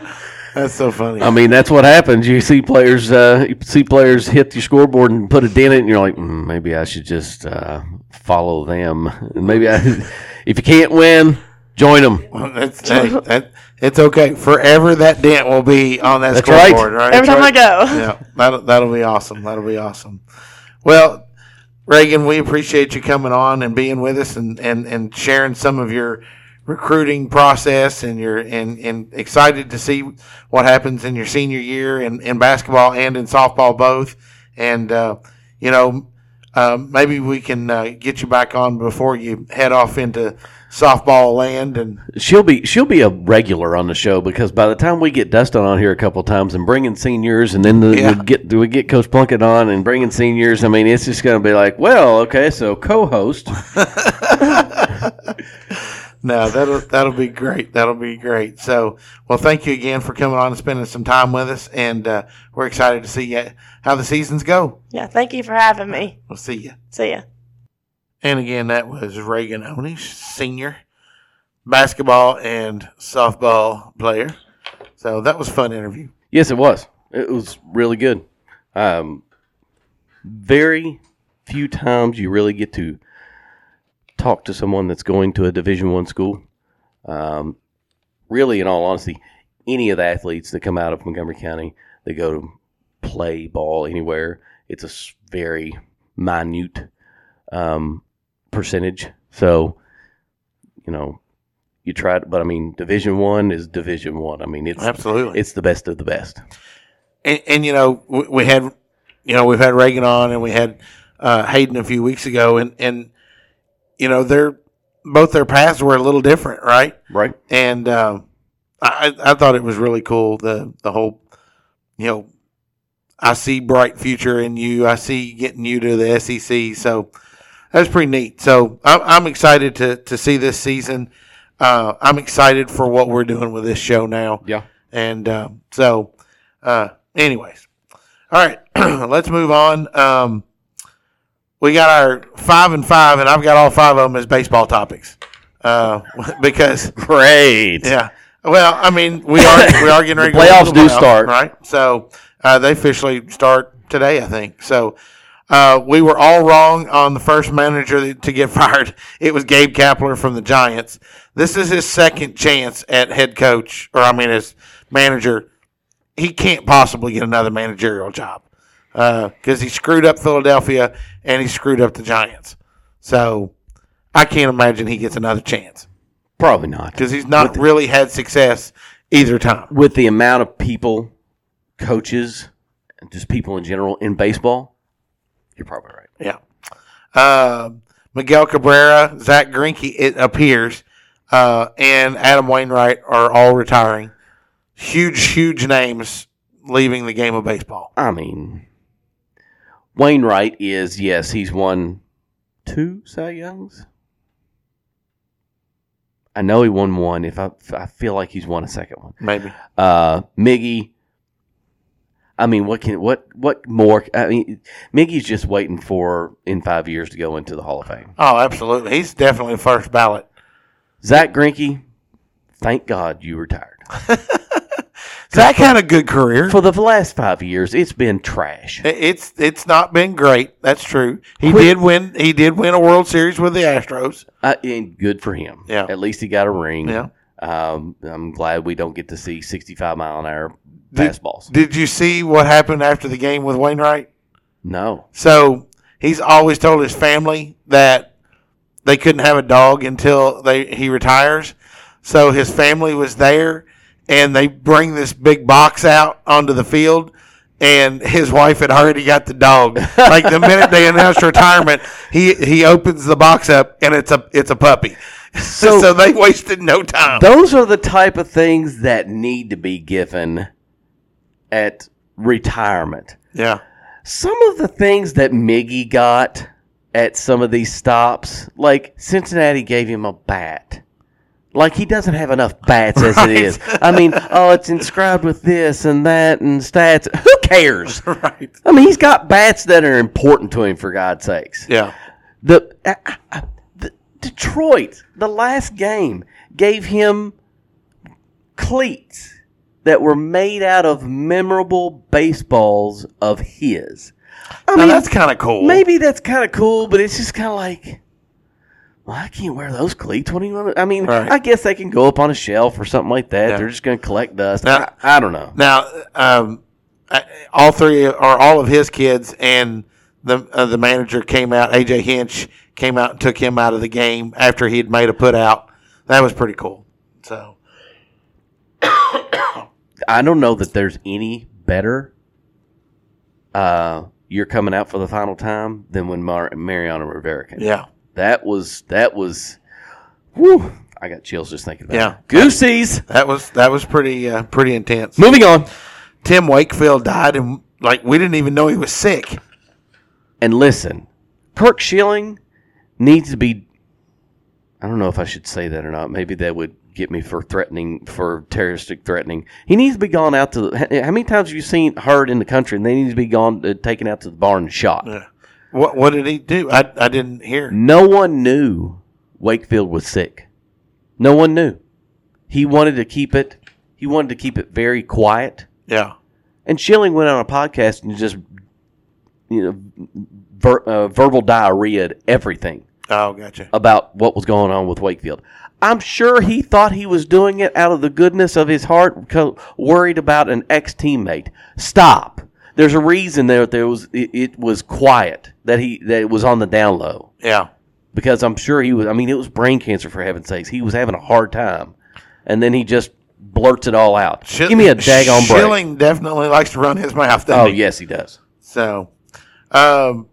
That's so funny. I mean, that's what happens. You see players, uh, you see players hit your scoreboard and put a dent in it, and you're like, mm, maybe I should just uh, follow them. And maybe I, [laughs] if you can't win, join them. Well, that's, hey, that, it's okay. Forever that dent will be on that That's scoreboard, right? Every time I go. Yeah, that'll, that'll be awesome. That'll be awesome. Well, Reaghan, we appreciate you coming on and being with us and, and, and sharing some of your recruiting process and you're and, and excited to see what happens in your senior year in, in basketball and in softball both. And uh, you know, uh, maybe we can uh, get you back on before you head off into softball land and She'll be she'll be a regular on the show because by the time we get Dustin on here a couple times and bringing seniors, and then the, Yeah. we get we get Coach Plunkett on and bringing seniors, I mean, it's just going to be like, well, okay, so co-host. [laughs] No, that'll that'll be great. That'll be great. So, well, thank you again for coming on and spending some time with us, and uh, we're excited to see ya- how the seasons go. Yeah, thank you for having me. We'll see you. See ya. And again, that was Reaghan Oney, senior basketball and softball player. So that was a fun interview. Yes, it was. It was really good. Um, very few times you really get to talk to someone that's going to a Division One school. Um, really, in all honesty, any of the athletes that come out of Montgomery County, they go to play ball anywhere. It's a very minute um, percentage. So, you know, you try it, but I mean, Division One is Division One. I mean, it's Absolutely. it's the best of the best. And, and you know, we, we had, you know, we've had Reaghan on, and we had uh, Hayden a few weeks ago, and and you know, they're both their paths were a little different, right? Right. And um, I I thought it was really cool the the whole, you know, I see bright future in you. I see getting you to the SEC. So that's pretty neat. So I'm, I'm excited to to see this season. Uh, I'm excited for what we're doing with this show now. Yeah. And um, so, uh, anyways, all right, [clears throat] let's move on. Um, we got our five and five, and I've got all five of them as baseball topics uh, [laughs] because [laughs] Great. yeah. Well, I mean, we are we are getting [laughs] ready. To playoffs do playoffs, start. right? So uh, they officially start today, I think. So uh, we were all wrong on the first manager to get fired. It was Gabe Kapler from the Giants. This is his second chance at head coach, or I mean, as manager. He can't possibly get another managerial job because he screwed up Philadelphia and he screwed up the Giants. So I can't imagine he gets another chance Probably not. because he's not really had success either time. With the amount of people, coaches, and just people in general in baseball, you're probably right. Yeah. Um Miguel Cabrera, Zack Greinke, it appears, uh, and Adam Wainwright are all retiring. Huge, huge names leaving the game of baseball. I mean, Wainwright is yes, he's won two Cy Youngs. I know he won one. If I, I feel like he's won a second one. Maybe. Uh, Miggy. I mean, what can what what more? I mean, Miggy's just waiting for in five years to go into the Hall of Fame. Oh, absolutely. He's definitely first ballot. Zack Greinke, thank God you retired. [laughs] Zack had a good career. For the last five years, it's been trash. It's it's not been great. That's true. He Quit- did win. He did win a World Series with the Astros. Uh, and good for him. Yeah. At least he got a ring. Yeah. Um, I'm glad we don't get to see 65 mile an hour Did- fastballs. Did you see what happened after the game with Wainwright? No. So he's always told his family that they couldn't have a dog until they he retires. So his family was there, and they bring this big box out onto the field. And his wife had already got the dog. Like the minute they announced retirement, he he opens the box up, and it's a it's a puppy. [laughs] So, so they wasted no time. Those are the type of things that need to be given at retirement. Yeah. Some of the things that Miggy got at some of these stops, like Cincinnati gave him a bat. Like he doesn't have enough bats as Right. it is. I mean, oh, it's inscribed with this and that and stats. Who cares? [laughs] right. I mean, he's got bats that are important to him for God's sakes. Yeah. The, the Detroit, the last game, gave him cleats that were made out of memorable baseballs of his. I Now, that's kinda cool. Maybe that's kind of cool, but it's just kind of like, well, I can't wear those cleats. What do you want? I mean, Right. I guess they can go up on a shelf or something like that. Yeah. They're just going to collect dust. Now- I, I don't know. Now, um, all three or all of his kids and the uh, the manager came out. AJ Hinch came out and took him out of the game after he had made a put out. That was pretty cool. So [coughs] I don't know that there's any better. Uh, you're coming out for the final time than when Mar- Mariano Rivera came. Yeah. That was that was. Whew, I got chills just thinking about it. yeah, it. Goosies. That was that was pretty uh, pretty intense. Moving on. Tim Wakefield died, and like we didn't even know he was sick. And listen, Curt Schilling needs to be. I don't know if I should say that or not. Maybe that would get me for threatening, for terroristic threatening. He needs to be gone out to. The, how many times have you seen heard in the country? And they need to be gone, uh, taken out to the barn and shot. Yeah. What what did he do? I I didn't hear. No one knew Wakefield was sick. No one knew. He wanted to keep it. He wanted to keep it very quiet. Yeah. And Schilling went on a podcast and just, you know, ver, uh, verbal diarrhea everything Oh, gotcha. about what was going on with Wakefield. I'm sure he thought he was doing it out of the goodness of his heart, worried about an ex teammate. Stop. There's a reason there there was it, it was quiet that he that it was on the down low Yeah. because I'm sure he was. I mean, it was brain cancer for heaven's sakes. He was having a hard time, and then he just blurts it all out. Schill- Give me a daggone break. Schilling definitely likes to run his mouth. Oh he? yes, he does. So, um,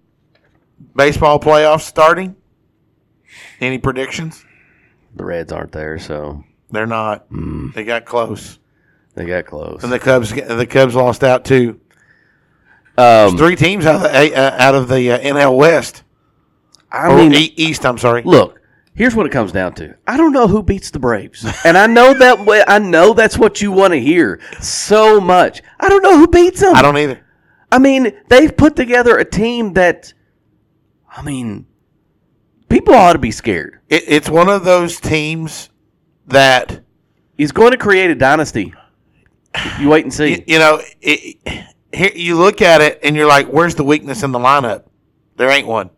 baseball playoffs starting. Any predictions? The Reds aren't there, so They're not. Mm. They got close, they got close. and the Cubs the Cubs lost out too. There's three teams out of the uh, out of the uh, NL West. I mean, E- East. I'm sorry. Look, here's what it comes down to. I don't know who beats the Braves, [laughs] and I know that. I know that's what you want to hear so much. I don't know who beats them. I don't either. I mean, they've put together a team that. I mean, people ought to be scared. It, it's one of those teams that is going to create a dynasty. You wait and see. you, you know. It, here you look at it and you're like, "Where's the weakness in the lineup?" There ain't one.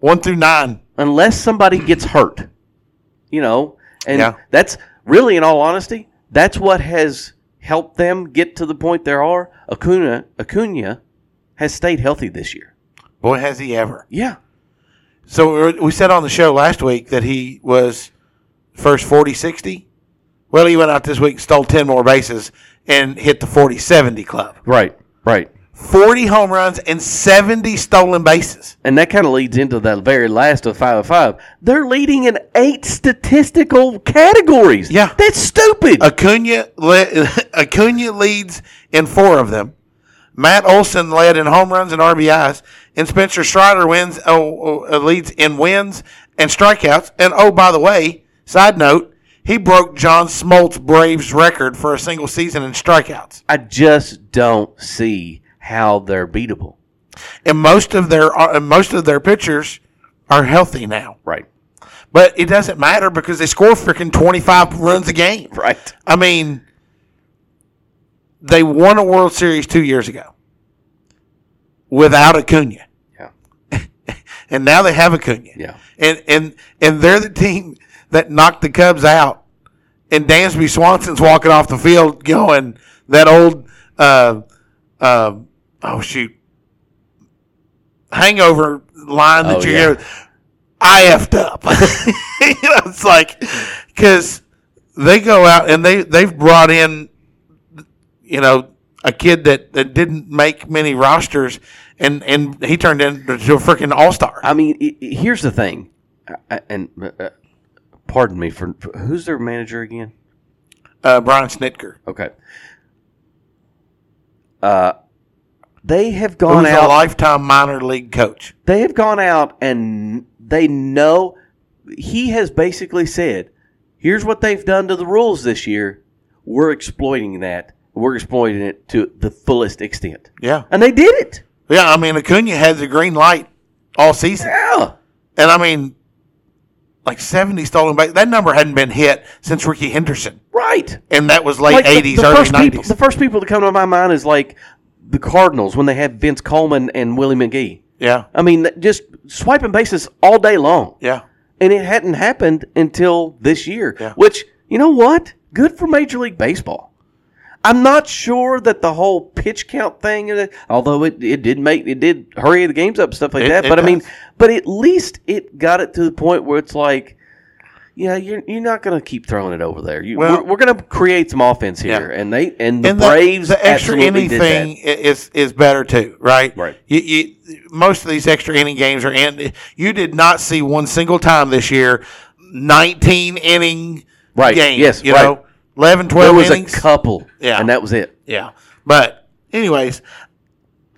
One through nine. unless somebody gets hurt, you know, and Yeah. that's really, in all honesty, that's what has helped them get to the point they are. Acuna, Acuna has stayed healthy this year. Boy, has he ever. Yeah, So we we said on the show last week that he was first 40 60. Well, he went out this week, stole 10 more bases, and hit the 40 70 club. right, right. 40 home runs and 70 stolen bases. And that kind of leads into the very last of five of five. They're leading in eight statistical categories. Yeah. that's stupid. Acuna, le- [laughs] Acuna leads in four of them. Matt Olson led in home runs and RBIs, and Spencer Strider wins oh, oh, uh, leads in wins and strikeouts. And oh, by the way, side note, he broke John Smoltz Braves record for a single season in strikeouts. I just don't see how they're beatable. And most of their uh, most of their pitchers are healthy now. Right, But it doesn't matter because they score freaking twenty five runs a game. right. I mean, they won a World Series two years ago without Acuna, Yeah, [laughs] and now they have Acuna. yeah. and and and they're the team that knocked the Cubs out. And Dansby Swanson's walking off the field, going that old, uh, uh, oh shoot, hangover line that Oh, you yeah. hear. I effed up. [laughs] you know, it's like because they go out and they they've brought in, you know, a kid that, that didn't make many rosters, and and he turned into a freaking all star. I mean, here's the thing, and uh, pardon me for, for who's their manager again? Uh, Brian Snitker. Okay. Uh, they have gone Who's out. a lifetime minor league coach. they have gone out and they know he has basically said, "Here's what they've done to the rules this year. We're exploiting that. We're exploiting it to the fullest extent." Yeah, And they did it. yeah. I mean, Acuna had the green light all season, Yeah. and I mean, like seventy stolen base. That number hadn't been hit since Rickey Henderson, Right. and that was late Like, eighties, the early first people- nineties. The first people to come to my mind is like the Cardinals when they had Vince Coleman and Willie McGee. Yeah, I mean, just swiping bases all day long. yeah. And it hadn't happened until this year, Yeah. which, you know what? Good for Major League Baseball. I'm not sure that the whole pitch count thing, uh, although it, it did make it did hurry the games up and stuff like It- that. it But I mean, but at least it got it to the point where it's like, yeah, you're you're not going to keep throwing it over there. You, Well- we're, we're going to create some offense here, Yeah. and they and the and Braves the, the extra absolutely inning thing is is better too, right? Right. You, you most of these extra inning games are in. You did not see one single time this year. Nineteen inning Right, game. yes, you right. know, 11, 12 There was innings. a couple, Yeah. and that was it. Yeah. But anyways,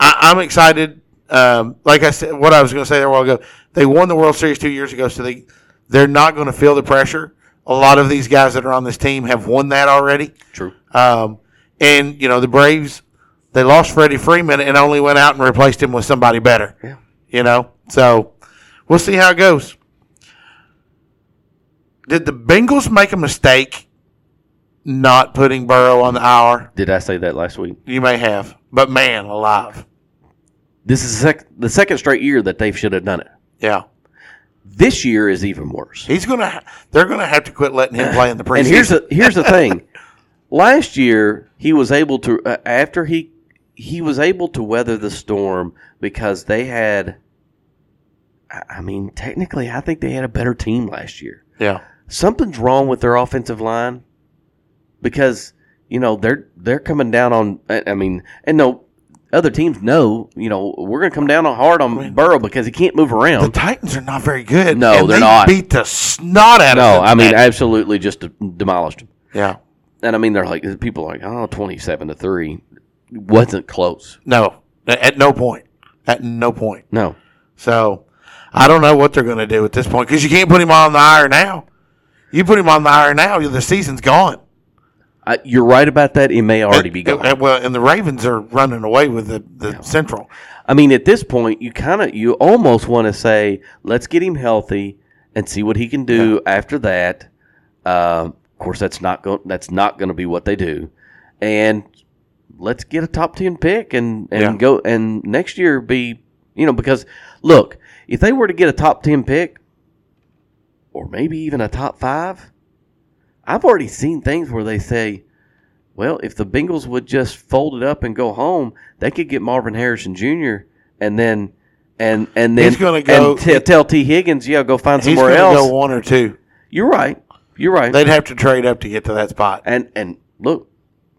I, I'm excited. Um, like I said, what I was going to say there a while ago, they won the World Series two years ago, so they they're not going to feel the pressure. A lot of these guys that are on this team have won that already. True. Um, and you know the Braves, they lost Freddie Freeman and only went out and replaced him with somebody better. Yeah. You know, so we'll see how it goes. Did the Bengals make a mistake not putting Burrow on the hour? Did I say that last week? You may have, but man, alive. This is sec- the second straight year that they should have done it. Yeah, This year is even worse. he's gonna. Ha- they're gonna have to quit letting him play in the preseason. [laughs] And here's the here's the [laughs] thing. Last year he was able to uh, after he he was able to weather the storm because they had. I I mean, technically, I think they had a better team last year. yeah, Something's wrong with their offensive line because you know they're they're coming down on. I I mean, and no other teams know you know we're going to come down on hard on Burrow because he can't move around. the. Titans are not very good. No, and they're they not. Beat the snot out No, of them. I mean absolutely just demolished him. yeah, And I mean, they're like people are like, oh, 27 to three, wasn't close. no, At no point. At no point. No. So I don't know what they're going to do at this point because you can't put him on the IR now. You put him on the IR now, the season's gone. Uh, you're right about that. It may already be gone. And, well, and the Ravens are running away with the, the Central. I mean, at this point, you kind of, you almost want to say, let's get him healthy and see what he can do after that. Um, of course, that's not going. That's not going to be what they do. And let's get a top ten pick and and Yeah. go and next year be you know because look if they were to get a top ten pick or maybe even a top five, I've already seen things where they say. Well, if the Bengals would just fold it up and go home, they could get Marvin Harrison Jr. and then and and then He's gonna go- and t- tell Tee Higgins, yeah, go find somewhere going to else. go one or two. You're right. You're right. They'd have to trade up to get to that spot. And and look,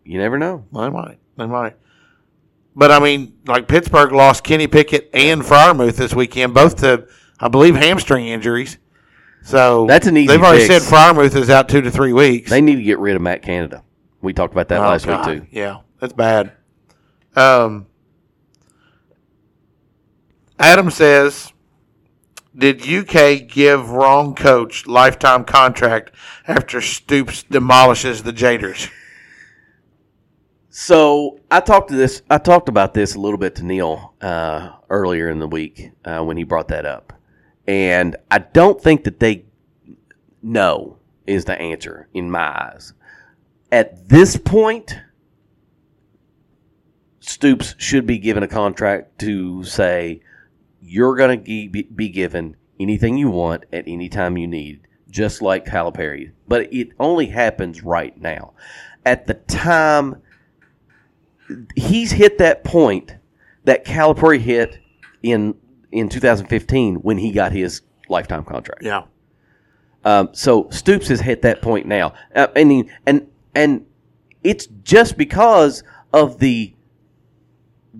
you never know. They might. They might. But I mean, like Pittsburgh lost Kenny Pickett and Freiermuth this weekend, both to I believe hamstring injuries. So That's an easy They've already fix. said Freiermuth is out two to three weeks. They need to get rid of Matt Canada. We talked about that Oh, last God. week too. Yeah, that's bad. Um, Adam says, "Did UK give wrong coach lifetime contract after Stoops demolishes the Gators?" So I talked to this. I talked about this a little bit to Neil uh, earlier in the week uh, when he brought that up, and I don't think that they know is the answer in my eyes. At this point, Stoops should be given a contract to say you're going to be given anything you want at any time you need, just like Calipari. But it only happens right now. At the time he's hit that point that Calipari hit in in 2015 when he got his lifetime contract. Yeah. Um, so Stoops has hit that point now, uh, and he- and and it's just because of the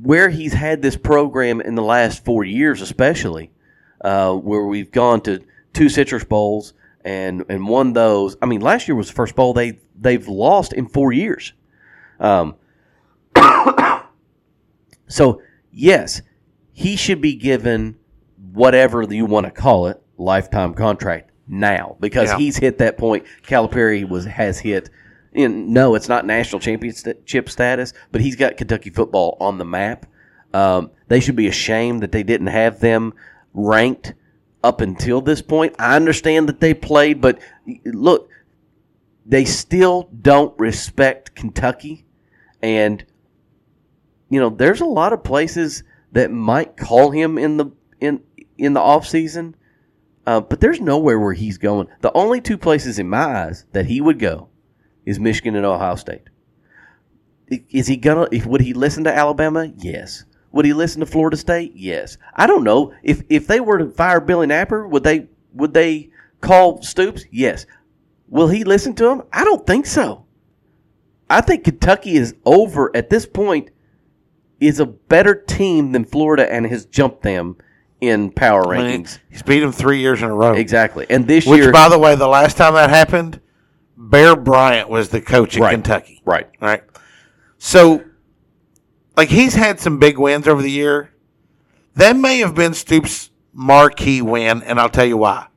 where he's had this program in the last four years, especially uh, where we've gone to two Citrus Bowls and and won those. I mean, last year was the first bowl they they've lost in four years. Um, [coughs] so yes, he should be given whatever you want to call it, lifetime contract now because Yeah. he's hit that point. Calipari was has hit. In, no, it's not national championship status, but he's got Kentucky football on the map. Um, they should be ashamed that they didn't have them ranked up until this point. I understand that they played, but look, they still don't respect Kentucky, and you know there's a lot of places that might call him in the in in the off season, uh, but there's nowhere where he's going. The only two places in my eyes that he would go is Michigan and Ohio State. Is he gonna? Would he listen to Alabama? Yes. Would he listen to Florida State? Yes. I don't know if if they were to fire Billy Napier, would they would they call Stoops? Yes. Will he listen to him? I don't think so. I think Kentucky is over at this point. Is a better team than Florida and has jumped them in power I mean, rankings. he's beat them three years in a row. Exactly. And this year Which, year, by the way, the last time that happened, Bear Bryant was the coach in Right. Kentucky. right? Right. So, like, he's had some big wins over the year. That may have been Stoops' marquee win, and I'll tell you why.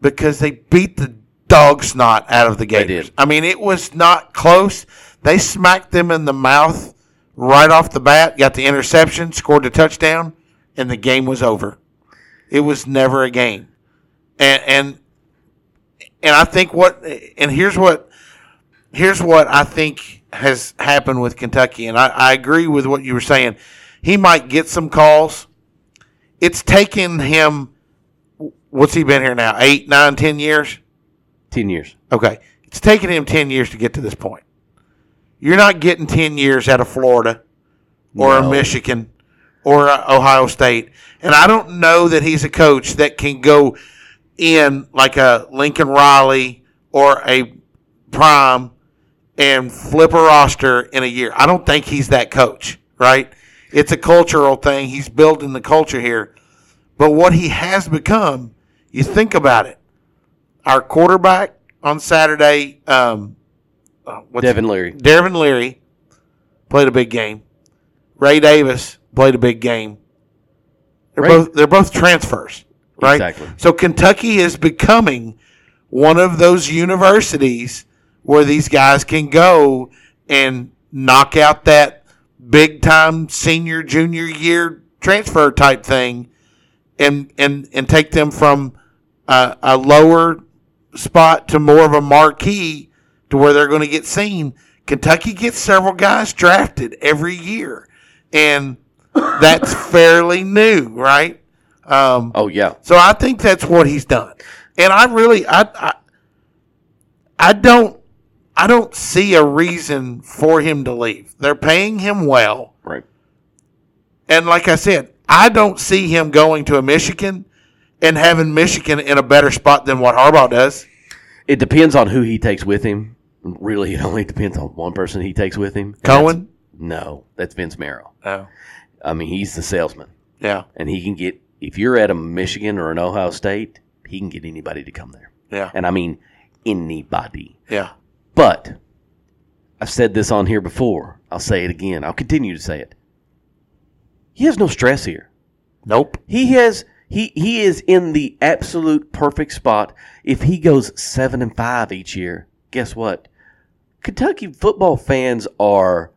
Because they beat the dog snot out of the Gators. did. I mean, it was not close. They smacked them in the mouth right off the bat, got the interception, scored the touchdown, and the game was over. It was never a game. And and and I think what and here's what here's what I think has happened with Kentucky, and I, I agree with what you were saying. He might get some calls. It's taken him what's he been here now? Eight, nine, ten years? Ten years. Okay. It's taken him ten years to get to this point. You're not getting ten years out of Florida or No. Michigan or Ohio State. And I don't know that he's a coach that can go in like a Lincoln Riley or a Prime and flip a roster in a year. I don't think he's that coach, right? It's a cultural thing. He's building the culture here. But what he has become, you think about it. Our quarterback on Saturday, um, uh, Devin Leary. Devin Leary played a big game. Ray Davis played a big game. They're Ray- both they're both transfers, right? Exactly. So Kentucky is becoming one of those universities where these guys can go and knock out that big time senior junior year transfer type thing and and and take them from a, a lower spot to more of a marquee to where they're going to get seen. Kentucky gets several guys drafted every year, and that's [coughs] fairly new, right? Um, oh yeah. So I think that's what he's done, and I really, I, I, I don't, I don't see a reason for him to leave. They're paying him well, Right. and like I said, I don't see him going to a Michigan and having Michigan in a better spot than what Harbaugh does. It depends on who he takes with him. Really, it only depends on one person he takes with him. Cohen? that's- No, that's Vince Marrow. Oh, I mean, he's the salesman, yeah, and he can get if you're at a Michigan or an Ohio State, he can get anybody to come there. yeah, And I mean anybody. yeah. But I've said this on here before. I'll say it again. I'll continue to say it. He has no stress here. Nope. He has he he is in the absolute perfect spot. If he goes seven and five each year, guess what? Kentucky football fans are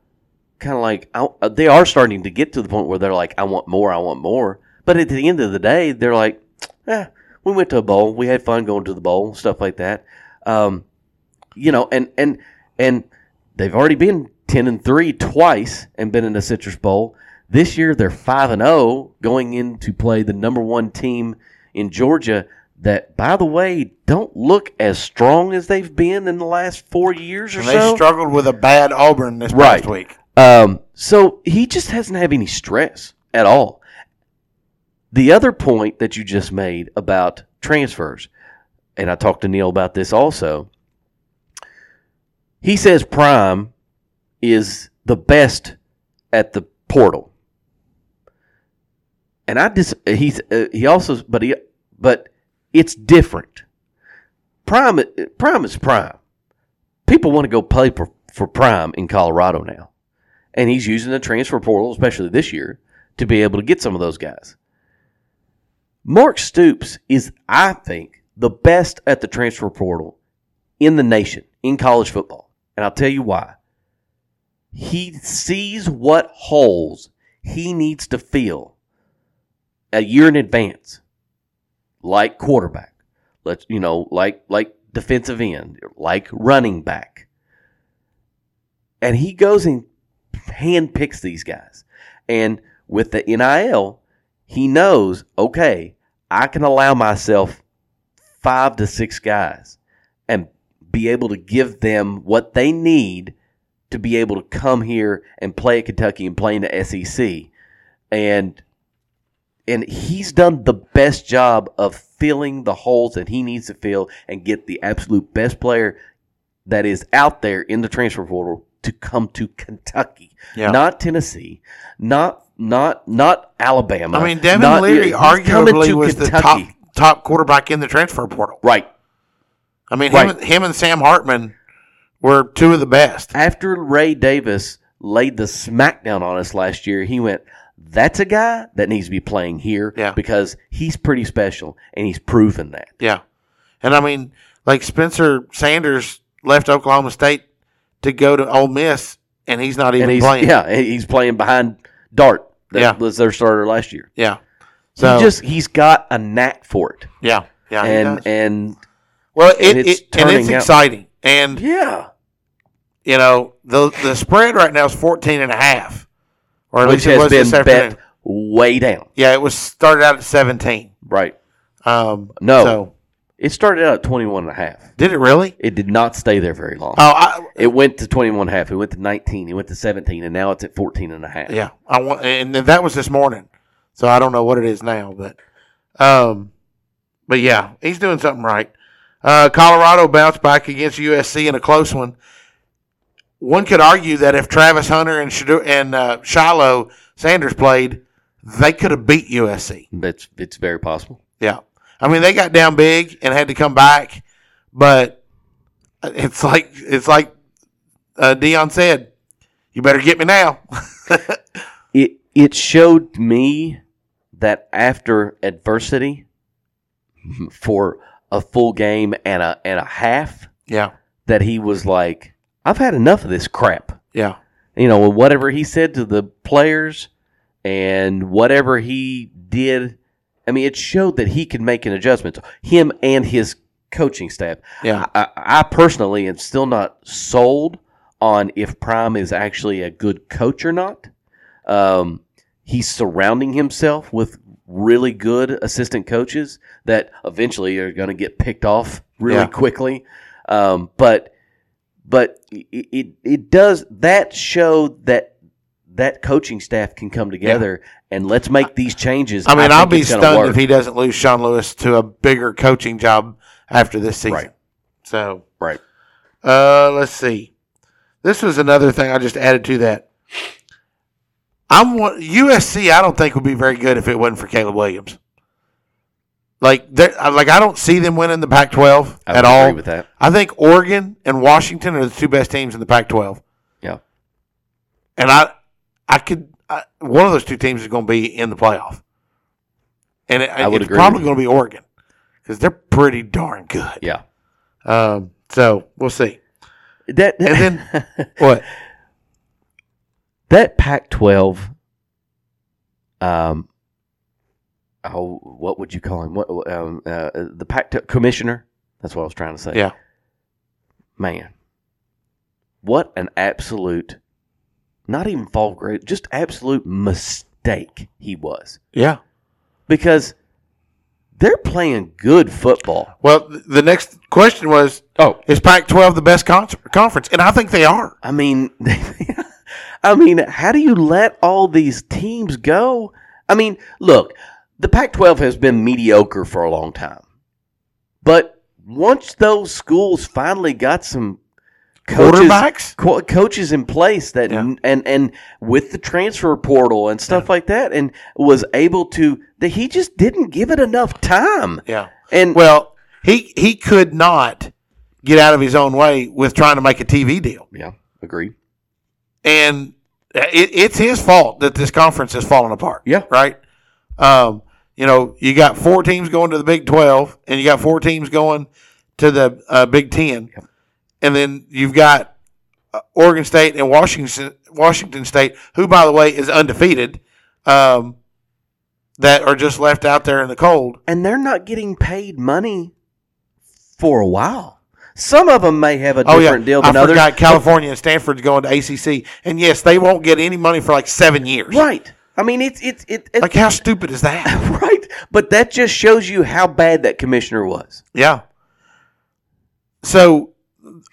kind of like I- they are starting to get to the point where they're like, I want more, I want more. But at the end of the day, they're like, eh, we went to a bowl, we had fun going to the bowl, stuff like that. Um, you know, and and and they've already been ten and three twice and been in the Citrus Bowl. This year they're five and zero going in to play the number one team in Georgia. That, by the way, don't look as strong as they've been in the last four years or And so. they struggled with a bad Auburn this Right. past week. Um, so he just hasn't had any stress at all. The other point that you just made about transfers, and I talked to Neil about this also. He says Prime is the best at the portal, and I dis. He's uh, he also, but he but it's different. Prime Prime is Prime. People want to go play for, for Prime in Colorado now and he's using the transfer portal, especially this year, to be able to get some of those guys. Mark Stoops is, I think, the best at the transfer portal in the nation in college football. And I'll tell you why. He sees what holes he needs to fill a year in advance, like quarterback, let's you know, like like defensive end, like running back. And he goes and hand picks these guys. And with the NIL, he knows, okay, I can allow myself five to six guys and be able to give them what they need to be able to come here and play at Kentucky and play in the SEC. And and he's done the best job of filling the holes that he needs to fill and get the absolute best player that is out there in the transfer portal to come to Kentucky, Yeah. not Tennessee, not not not Alabama. I mean, Devin not- Leary arguably was the top top quarterback in the transfer portal. Right. I mean, Right. him, him and Sam Hartman were two of the best. After Ray Davis laid the smackdown on us last year, he went, "That's a guy that needs to be playing here Yeah. because he's pretty special and he's proven that." Yeah. And I mean, like Spencer Sanders left Oklahoma State to go to Ole Miss, and he's not even and he's playing. yeah, he's playing behind Dart. That Yeah. was their starter last year. Yeah. So he just he's got a knack for it. yeah, yeah, he and does. and well, and it, it's it and it's out- exciting, and yeah, you know the the spread right now is 14 and a half, or at which least it has was been this afternoon. bet way down. Yeah, it was started out at 17. Right. Um, No. so It started out at 21 and a half. did it really? It did not stay there very long. Oh, I, It went to 21 and a half. It went to 19. It went to 17 and now it's at 14 and a half. Yeah, I want, and then that was this morning, so I don't know what it is now, but, um, but yeah, he's doing something right. Uh, Colorado bounced back against USC in a close one. One could argue that if Travis Hunter and Shadu- and uh, Shilo Sanders played, they could have beat USC. That's it's very possible. Yeah, I mean they got down big and had to come back, but it's like it's like uh, Deion said, "You better get me now." [laughs] it it showed me that after adversity for a full game and a and a half, Yeah. that he was like, I've had enough of this crap. Yeah. You know, whatever he said to the players and whatever he did, I mean, it showed that he could make an adjustment. Him and his coaching staff. Yeah. I, I personally am still not sold on if Prime is actually a good coach or not. Um, he's surrounding himself with really good assistant coaches that eventually are going to get picked off really Yeah. quickly. Um, but but it, it it does that show that that coaching staff can come together and let's make these changes. I mean, I'll be stunned work. if he doesn't lose Sean Lewis to a bigger coaching job after this season. Right. So, right. Uh, let's see. This was another thing I just added to that. I'm USC. I don't think would be very good if it wasn't for Caleb Williams. Like, they're- like I don't see them winning the Pac-12 I at all. agree with that. I think Oregon and Washington are the two best teams in the Pac-12. Yeah. And I, I could I, one of those two teams is going to be in the playoff, and it, it's probably going to be Oregon because they're pretty darn good. Yeah. Um. So we'll see. That And then [laughs] what? that Pac-12. Um. Oh, what would you call him? What um, uh, the Pac commissioner? That's what I was trying to say. Yeah. man, what an absolute, not even fall grade, just absolute mistake he was. Yeah. Because they're playing good football. Well, the next question was, oh, is Pac-12 the best con- conference? And I think they are. I mean, [laughs] I mean, how do you let all these teams go? I mean, look, the Pac-12 has been mediocre for a long time, but once those schools finally got some coaches, Quarterbacks? co- coaches in place that and and with the transfer portal and stuff like that, and was able to that he just didn't give it enough time. Yeah. And well, he he could not get out of his own way with trying to make a TV deal. Yeah, agree. And it, it's his fault that this conference has fallen apart. Yeah. Right. Um, you know, you got four teams going to the Big Twelve, and you got four teams going to the uh, Big Ten, and then you've got uh, Oregon State and Washington Washington State, who, by the way, is undefeated. Um, that are just left out there in the cold. and they're not getting paid money for a while. Some of them may have a Oh different yeah, deal I than others. forgot California and Stanford's going to ACC, and yes, they won't get any money for like seven years. Right. I mean, it's it's it, it Like how stupid is that? [laughs] right. But that just shows you how bad that commissioner was. Yeah. So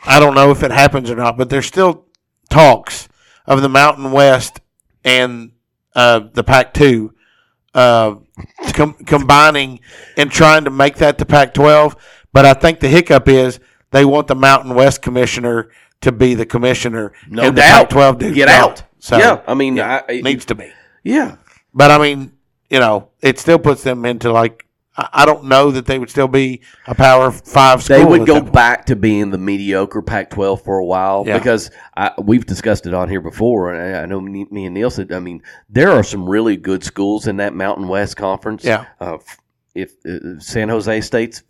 I don't know if it happens or not, but there's still talks of the Mountain West and uh, the Pac-2 uh, com- combining and trying to make that the Pac-12. But I think the hiccup is they want the Mountain West commissioner to be the commissioner, No and doubt. the Pac-12 dude Get out. So Yeah, I mean, I- I- needs to be. Yeah. But I mean, you know, it still puts them into like I I don't know that they would still be a Power Five school. They would go back to being the mediocre Pac-12 for a while Yeah. because I, we've discussed it on here before, and I I know me, me and Neil said. I mean, there are some really good schools in that Mountain West Conference. Yeah. Uh, if uh, San Jose State's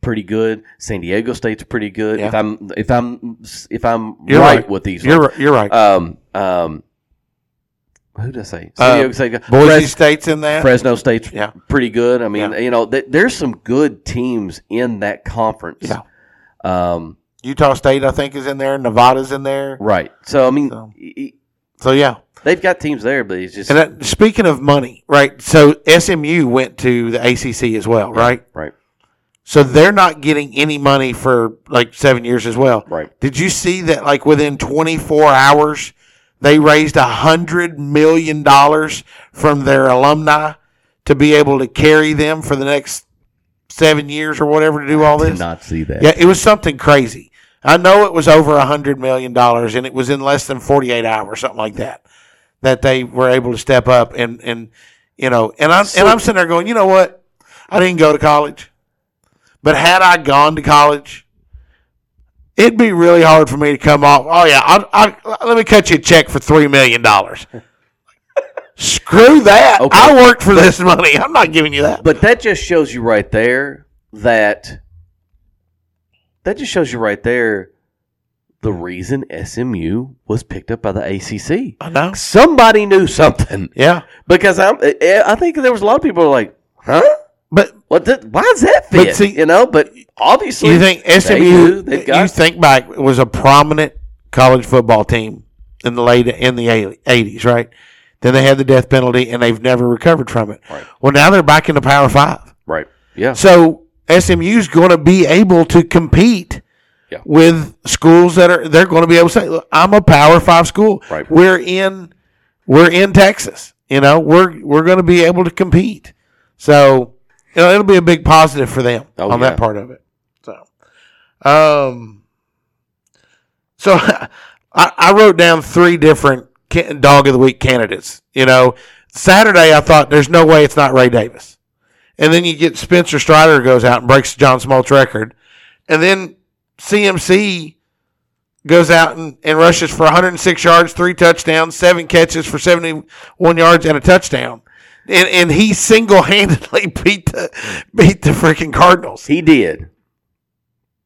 pretty good, San Diego State's pretty good. Yeah. If I'm if I'm if I'm right, right. with these, You're ones. right- you're right. Um, um, who did I say? Uh, San Diego State. Boise State's in there. Fresno State's Yeah. pretty good. I mean, Yeah. you know, th- there's some good teams in that conference. Yeah. Um, Utah State, I think, is in there. Nevada's in there. right. So I mean, So- So yeah. they've got teams there, but it's just And that, speaking of money, right? So SMU went to the ACC as well, right? right. So they're not getting any money for like seven years as well. Right. Did you see that? Like within 24 hours, they raised a hundred million dollars from their alumni to be able to carry them for the next seven years or whatever to do all Did this. not see that. Yeah, it was something crazy. I know it was over a hundred million dollars, and it was in less than 48 hours, something like that, that they were able to step up and and you know, and I'm and I'm sitting there going, you know what? I didn't go to college, but had I gone to college, it'd be really hard for me to come off. Oh yeah, I'll, I'll, let me cut you a check for three million dollars. Screw that. Okay. I worked for this money. I'm not giving you that. But that just shows you right there that that just shows you right there the reason SMU was picked up by the ACC. I know. Somebody knew something. Yeah. Because I'm, I think there was a lot of people like, huh? But what? The, why does that fit? see- you know, but obviously, You think they SMU? they've got you think back it was a prominent college football team in the late in the eighties, right? Then they had the death penalty, and they've never recovered from it. Right. Well, now they're back in the Power Five. right? Yeah, So SMU's going to be able to compete Yeah. with schools that are they're going to be able to say, "Look, I'm a Power Five school. Right. We're in we're in Texas. You know, we're we're going to be able to compete. So you know, it'll be a big positive for them Oh, on yeah. that part of it. So, um, so [laughs] I, I wrote down three different dog of the week candidates. You know, Saturday I thought there's no way it's not Ray Davis. And then you get Spencer Strider goes out and breaks John Smoltz record. And then CMC goes out and, and rushes for 106 yards, three touchdowns, seven catches for 71 yards and a touchdown. And, and he single handedly [laughs] beat the beat the freaking Cardinals. he did.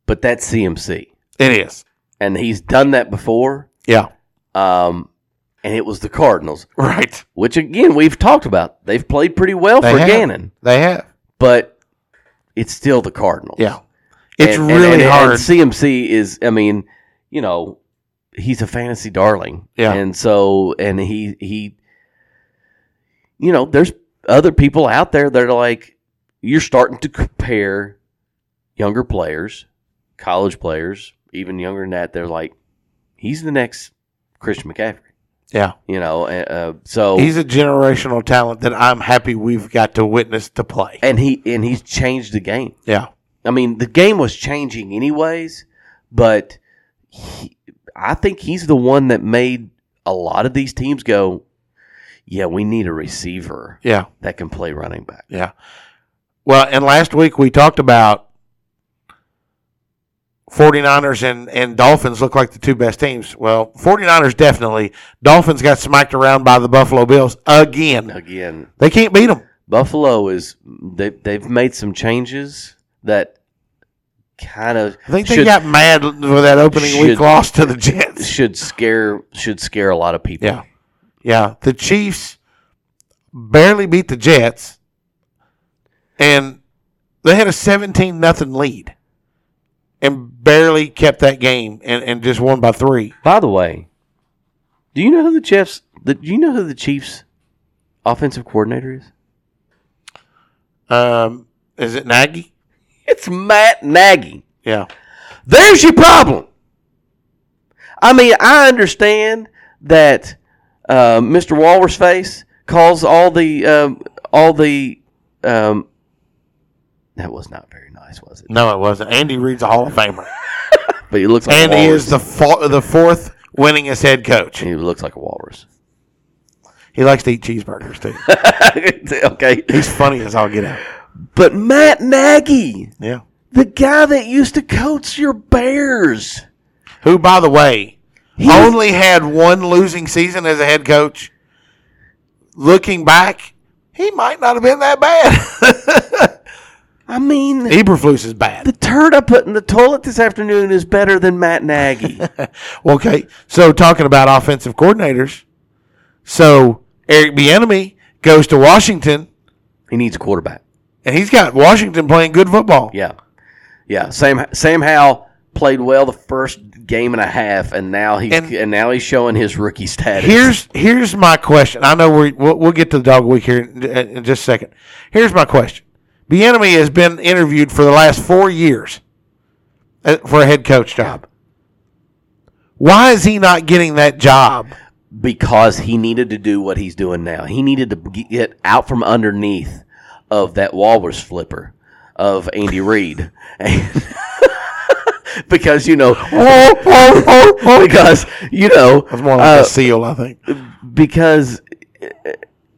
But that's CMC, It is. and he's done that before. Yeah. Um, and it was the Cardinals, Right. which again we've talked about. They've played pretty well They for have. Gannon, They have. but it's still the Cardinals. Yeah. It's And- really and- and hard. CMC is, I mean, you know, he's a fantasy darling. Yeah. And so, and he, he, you know, there's other people out there that are like, you're starting to compare younger players, college players, even younger than that. They're like, he's the next Christian McCaffrey, yeah. you know? Uh, uh, so, He's a generational talent that I'm happy we've got to witness to play. and he, and he's changed the game. Yeah. I mean, the game was changing anyways, but he, I think he's the one that made a lot of these teams go, yeah, we need a receiver Yeah. that can play running back. Yeah. Well, and last week we talked about 49ers and, and Dolphins look like the two best teams. Well, 49ers definitely. Dolphins got smacked around by the Buffalo Bills again. Again, They can't beat them. Buffalo is they they've made some changes that kind of I think they should, got mad with that opening week should- loss to the Jets. should scare should scare a lot of people. Yeah. Yeah. The Chiefs barely beat the Jets and they had a 17 nothing lead and barely kept that game and, and just won by three. By the way, do you know who the Chiefs? The, do you know who the Chiefs offensive coordinator is? Um, is it Nagy? It's Matt Nagy. Yeah. There's your problem. I mean, I understand that uh, Mr. Walrus Face calls all the um, all the um, that was not very nice, was it? No, it wasn't. Andy Reid's a Hall of Famer, [laughs] But he looks like and he is the fo- the fourth winningest head coach. he looks like a walrus. He likes to eat cheeseburgers too. [laughs] okay, He's funny as all get out. but Matt Nagy, Yeah. the guy that used to coach your Bears, Who, by the way, He was- only had one losing season as a head coach. Looking back, he might not have been that bad. [laughs] I mean, Eberflus is bad. the turd I put in the toilet this afternoon is better than Matt Nagy. [laughs] Okay, so talking about offensive coordinators, so Eric Bieniemy goes to Washington, he needs a quarterback. and he's got Washington playing good football. Yeah, yeah. Sam Sam Howell played well the first game and a half, and now he's and, And- now he's showing his rookie status. Here's here's my question. I know we we'll, we'll get to the dog week here in, in just a second. Here's my question. Bieniemy has been interviewed for the last four years uh, for a head coach job. Why is he not getting that job? because he needed to do what he's doing now. He needed to get out from underneath of that walrus flipper of Andy Reid. [laughs] because you know [laughs] because you know That's more like uh, a seal, I think. because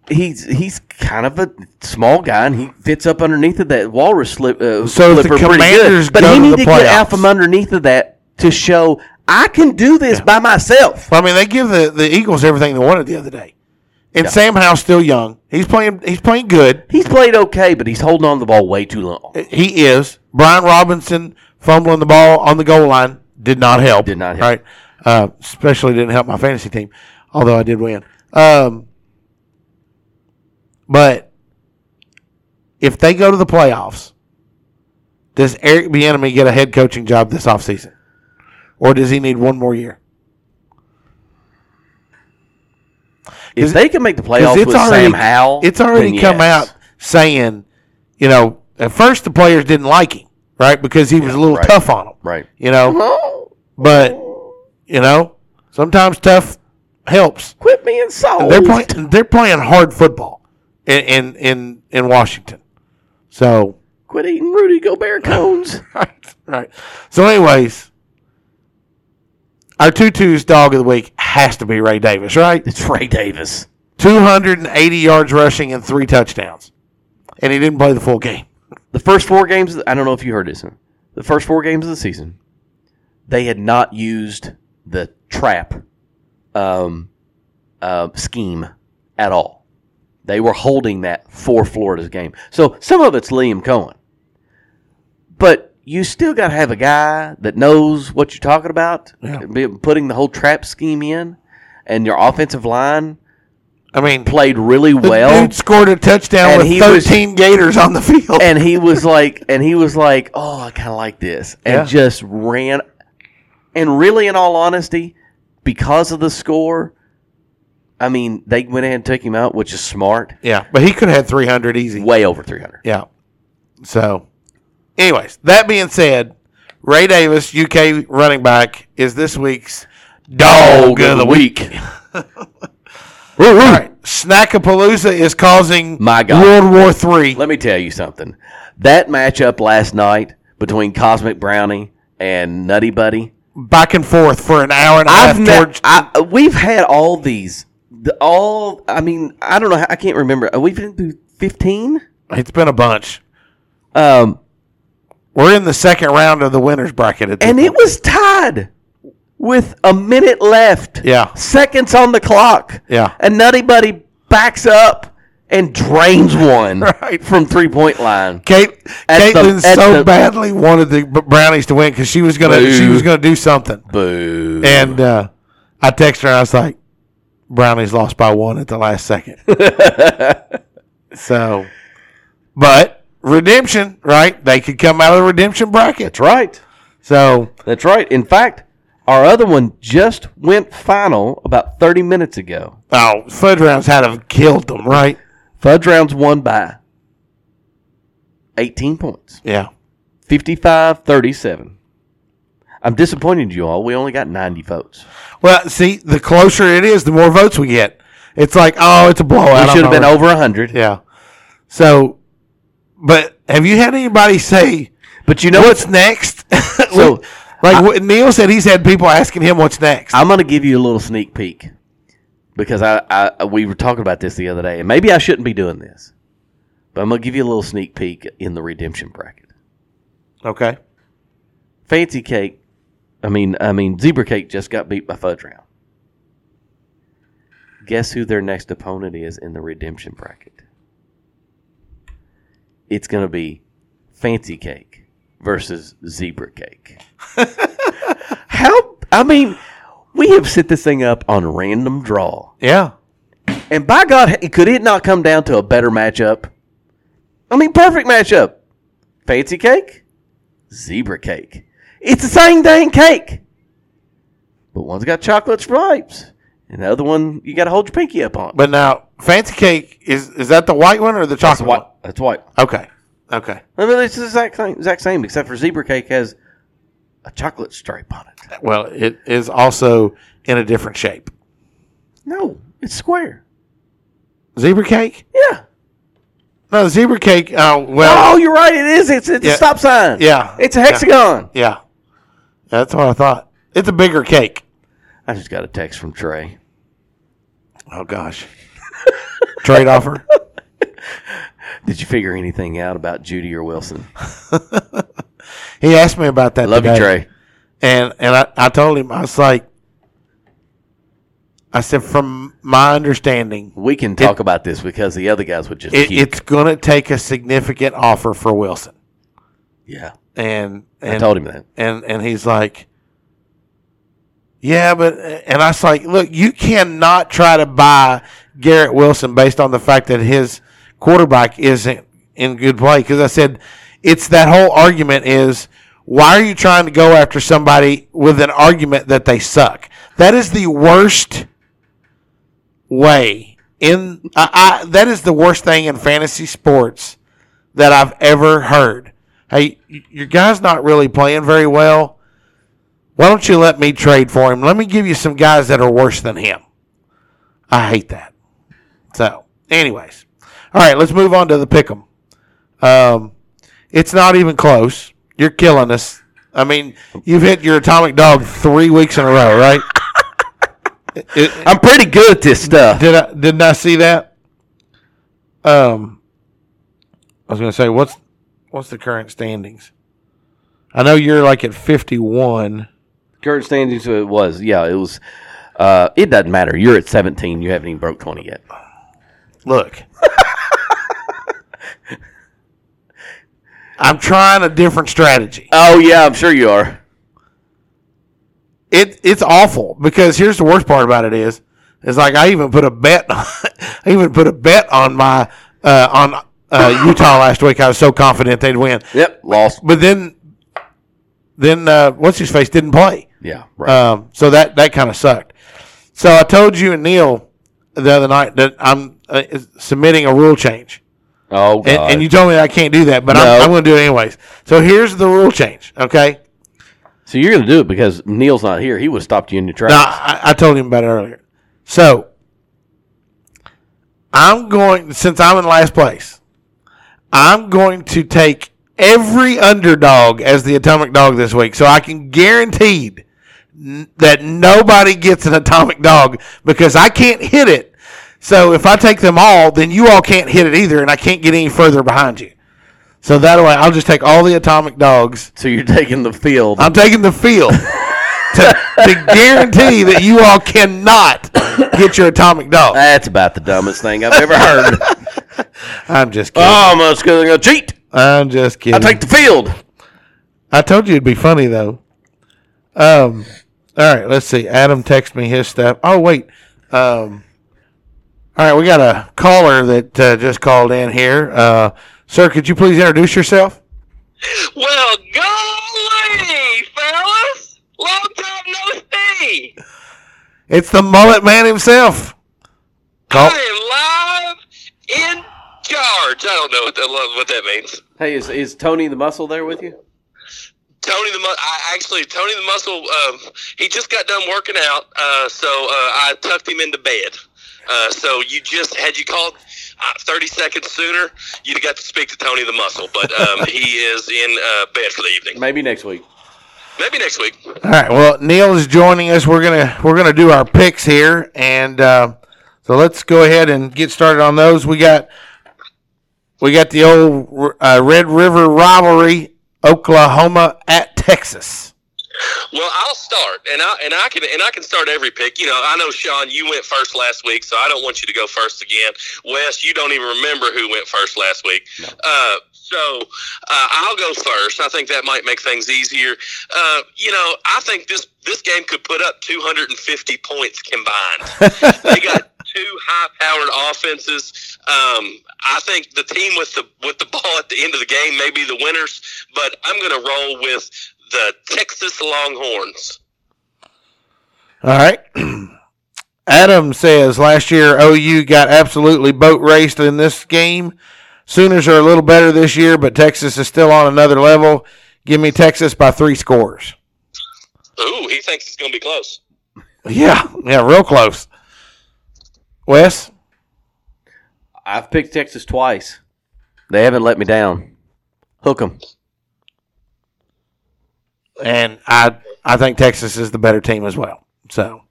he's he's kind of a small guy and he fits up underneath of that walrus slip, uh, So flipper pretty good. But he to need the to get out from underneath of that to show I can do this by myself. Well, I mean, they give the, the Eagles everything they wanted the other day. And Yeah. Sam Howell's still young. He's playing. He's playing good. He's played okay, but he's holding on to the ball way too long. He is. Brian Robinson fumbling the ball on the goal line did not help. Did not help. Right. Uh, especially didn't help my fantasy team, although I did win. Um, but if they go to the playoffs, does Eric Bieniemy get a head coaching job this offseason? Or does he need one more year? If they can make the playoffs it's with Sam Howell, it's already come yes. out saying, you know, at first the players didn't like him, right? Because he was a little right. tough on them, Right. you know. But you know, sometimes tough helps. Quit being soft. They're playing. They're playing hard football in in in, in Washington. So Quit eating Rudy Gobert [laughs] cones. right, right. So, anyways, our tutu's dog of the week has to be Ray Davis, right? It's Ray Davis. 280 yards rushing and three touchdowns, and he didn't play the full game. The first four games, I don't know if you heard this. The first four games of the season, they had not used the trap um, uh, scheme at all. They were holding that for Florida's game. So some of it's Liam Coen. But you still got to have a guy that knows what you're talking about, be- putting the whole trap scheme in, and your offensive line I mean, played really the well. dude scored a touchdown And with he was- 13 Gators on the field. and he was like, and he was like, oh, I kind of like this, and Yeah. just ran. And really, in all honesty, because of the score, I mean, they went ahead and took him out, which is smart. yeah, but he could have had 300 easy. Way over three hundred. Yeah. So, anyways, that being said, Ray Davis, UK running back, is this week's dog of the week. [laughs] All right, Snackapalooza is causing My God. World War Three. Let me tell you something. That matchup last night between Cosmic Brownie and Nutty Buddy, Back and forth for an hour and a I've half. met, towards, I, we've had all these. The, all I mean, I don't know. I can't remember. Are we been through fifteen? it's been a bunch. Um, We're in the second round of the winners bracket. At this and it point. was tied with a minute left. Yeah. seconds on the clock. Yeah. and Nutty Buddy backs up and drains one [laughs] Right. from three point line. Kate, At the- so the- badly wanted the Brownies to win because she was gonna she was gonna do something. Boo! And uh, I texted her. I was like, "Brownies lost by one at the last second." [laughs] so, but redemption, right? They could come out of the redemption bracket. That's right. So, That's right. In fact, our other one just went final about 30 minutes ago. oh, fudge rounds had have killed them, right? Fudge rounds won by 18 points, Yeah. 55 37. I'm disappointed you all. We only got 90 votes. Well, see, the closer it is, the more votes we get. It's like, oh, it's a blowout. We should have been over 100. Yeah. So, but have you had anybody say, But you know what's next? So, [laughs] like what Neil said, he's had people asking him what's next. I'm going to give you a little sneak peek because I, I we were talking about this the other day, and maybe I shouldn't be doing this, but I'm going to give you a little sneak peek in the redemption bracket. okay. Fancy Cake, I mean, I mean, Zebra Cake just got beat by Fudge Round. Guess who their next opponent is in the redemption bracket? It's going to be Fancy Cake versus Zebra Cake. [laughs] How? I mean, we have set this thing up on random draw, Yeah. and by God, could it not come down to a better matchup? I mean, perfect matchup. Fancy Cake, Zebra Cake. It's the same dang cake. But one's got chocolate stripes, and the other one you got to hold your pinky up on. But now, fancy cake is is that the white one or the That's chocolate white. That's white. one? Okay. Okay. I mean, it's the exact same, exact same, except for Zebra Cake has a chocolate stripe on it. Well, it is also in a different shape. No, it's square. Zebra cake? Yeah. No, zebra cake. Oh well. oh, you're right. It is. It's, it's Yeah. a stop sign. Yeah. It's a hexagon. Yeah. That's what I thought. It's a bigger cake. I just got a text from Trey. Oh gosh. [laughs] Trade offer. [laughs] Did you figure anything out about Judy or Wilson? [laughs] He asked me about that. Love you, today. Trey. And and I, I told him I was like, I said, from my understanding, We can talk about this because the other guys would just it, it's going to take a significant offer for Wilson. yeah. And, I and told him that. and and he's like, yeah, but and I was like, look, you cannot try to buy Garrett Wilson based on the fact that his quarterback isn't in good play. Because I said, it's that whole argument is why are you trying to go after somebody with an argument that they suck? That is the worst way in I, I that is the worst thing in fantasy sports that I've ever heard. Hey, your guy's not really playing very well. Why don't you let me trade for him? Let me give you some guys that are worse than him. I hate that. So, anyways, all right, let's move on to the pick'em. Um, it's not even close. You're killing us. I mean, you've hit your atomic dog three weeks in a row, right? [laughs] It- I'm pretty good at this stuff. did I didn't I see that? Um, I was going to say what's what's the current standings? I know you're like at 51. Current standings it was yeah it was. Uh, it doesn't matter. You're at 17. You haven't even broke 20 yet. Look, I'm trying a different strategy. Oh yeah, I'm sure you are. It it's awful because here's the worst part about it is is like I even put a bet [laughs] I even put a bet on my uh, on uh, Utah [laughs] last week. I was so confident they'd win. Yep, lost. But then then uh, what's his face didn't play. Yeah, right. Um, so that that kind of sucked. So I told you and Neil the other night that I'm uh, submitting a rule change. Oh god. And, and you told me I can't do that, but No. I'm, I'm going to do it anyways. So here's the rule change, okay? so you're gonna do it because Neil's not here. He would have stopped you in your tracks. Now, I, I told him about it earlier. So I'm going, since I'm in last place, I'm going to take every underdog as the atomic dog this week. So I can guaranteed n- that nobody gets an atomic dog because I can't hit it. So if I take them all, then you all can't hit it either, and I can't get any further behind you. So that way, I'll just take all the atomic dogs. so you're taking the field. I'm taking the field [laughs] to, to guarantee that you all cannot get your atomic dog. That's about the dumbest thing I've ever heard. [laughs] I'm just kidding. I'm just gonna cheat. I'm just kidding. I take the field. I told you it'd be funny though. Um, all right, let's see. Adam texted me his stuff. Oh wait. Um, all right, we got a caller that uh, just called in here. Uh, sir, could you please introduce yourself? Well, golly, fellas! Long time no see! It's the mullet man himself. Call- I am live in charge. I don't know what that, what that means. Hey, is is Tony the Muscle there with you? Tony the Mu- I actually Tony the Muscle. Um, he just got done working out, uh, so uh, I tucked him into bed. Uh, so you just had you called uh, 30 seconds sooner, you'd have got to speak to Tony the Muscle. But um, he is in uh, bed for the evening. Maybe next week. Maybe next week. All right. Well, Neil is joining us. We're gonna we're gonna do our picks here, and uh, so let's go ahead and get started on those. We got we got the old uh, Red River rivalry, Oklahoma at Texas. Well, I'll start, and I and I can and I can start every pick. You know, I know Sean, you went first last week, so I don't want you to go first again. Wes, you don't even remember who went first last week. Uh, so uh, I'll go first. I think that might make things easier. Uh, you know, I think this this game could put up 250 points combined. [laughs] they got two high-powered offenses. Um, I think the team with the with the ball at the end of the game may be the winners, but I'm going to roll with the Texas Longhorns. All right. [clears throat] Adam says last year OU got absolutely boat raced in this game. Sooners are a little better this year, but Texas is still on another level. Give me Texas by three scores. Ooh, he thinks it's going to be close. Yeah, yeah, real close. Wes, I've picked Texas twice. They haven't let me down. Hook 'em. And I I think Texas is the better team as well. So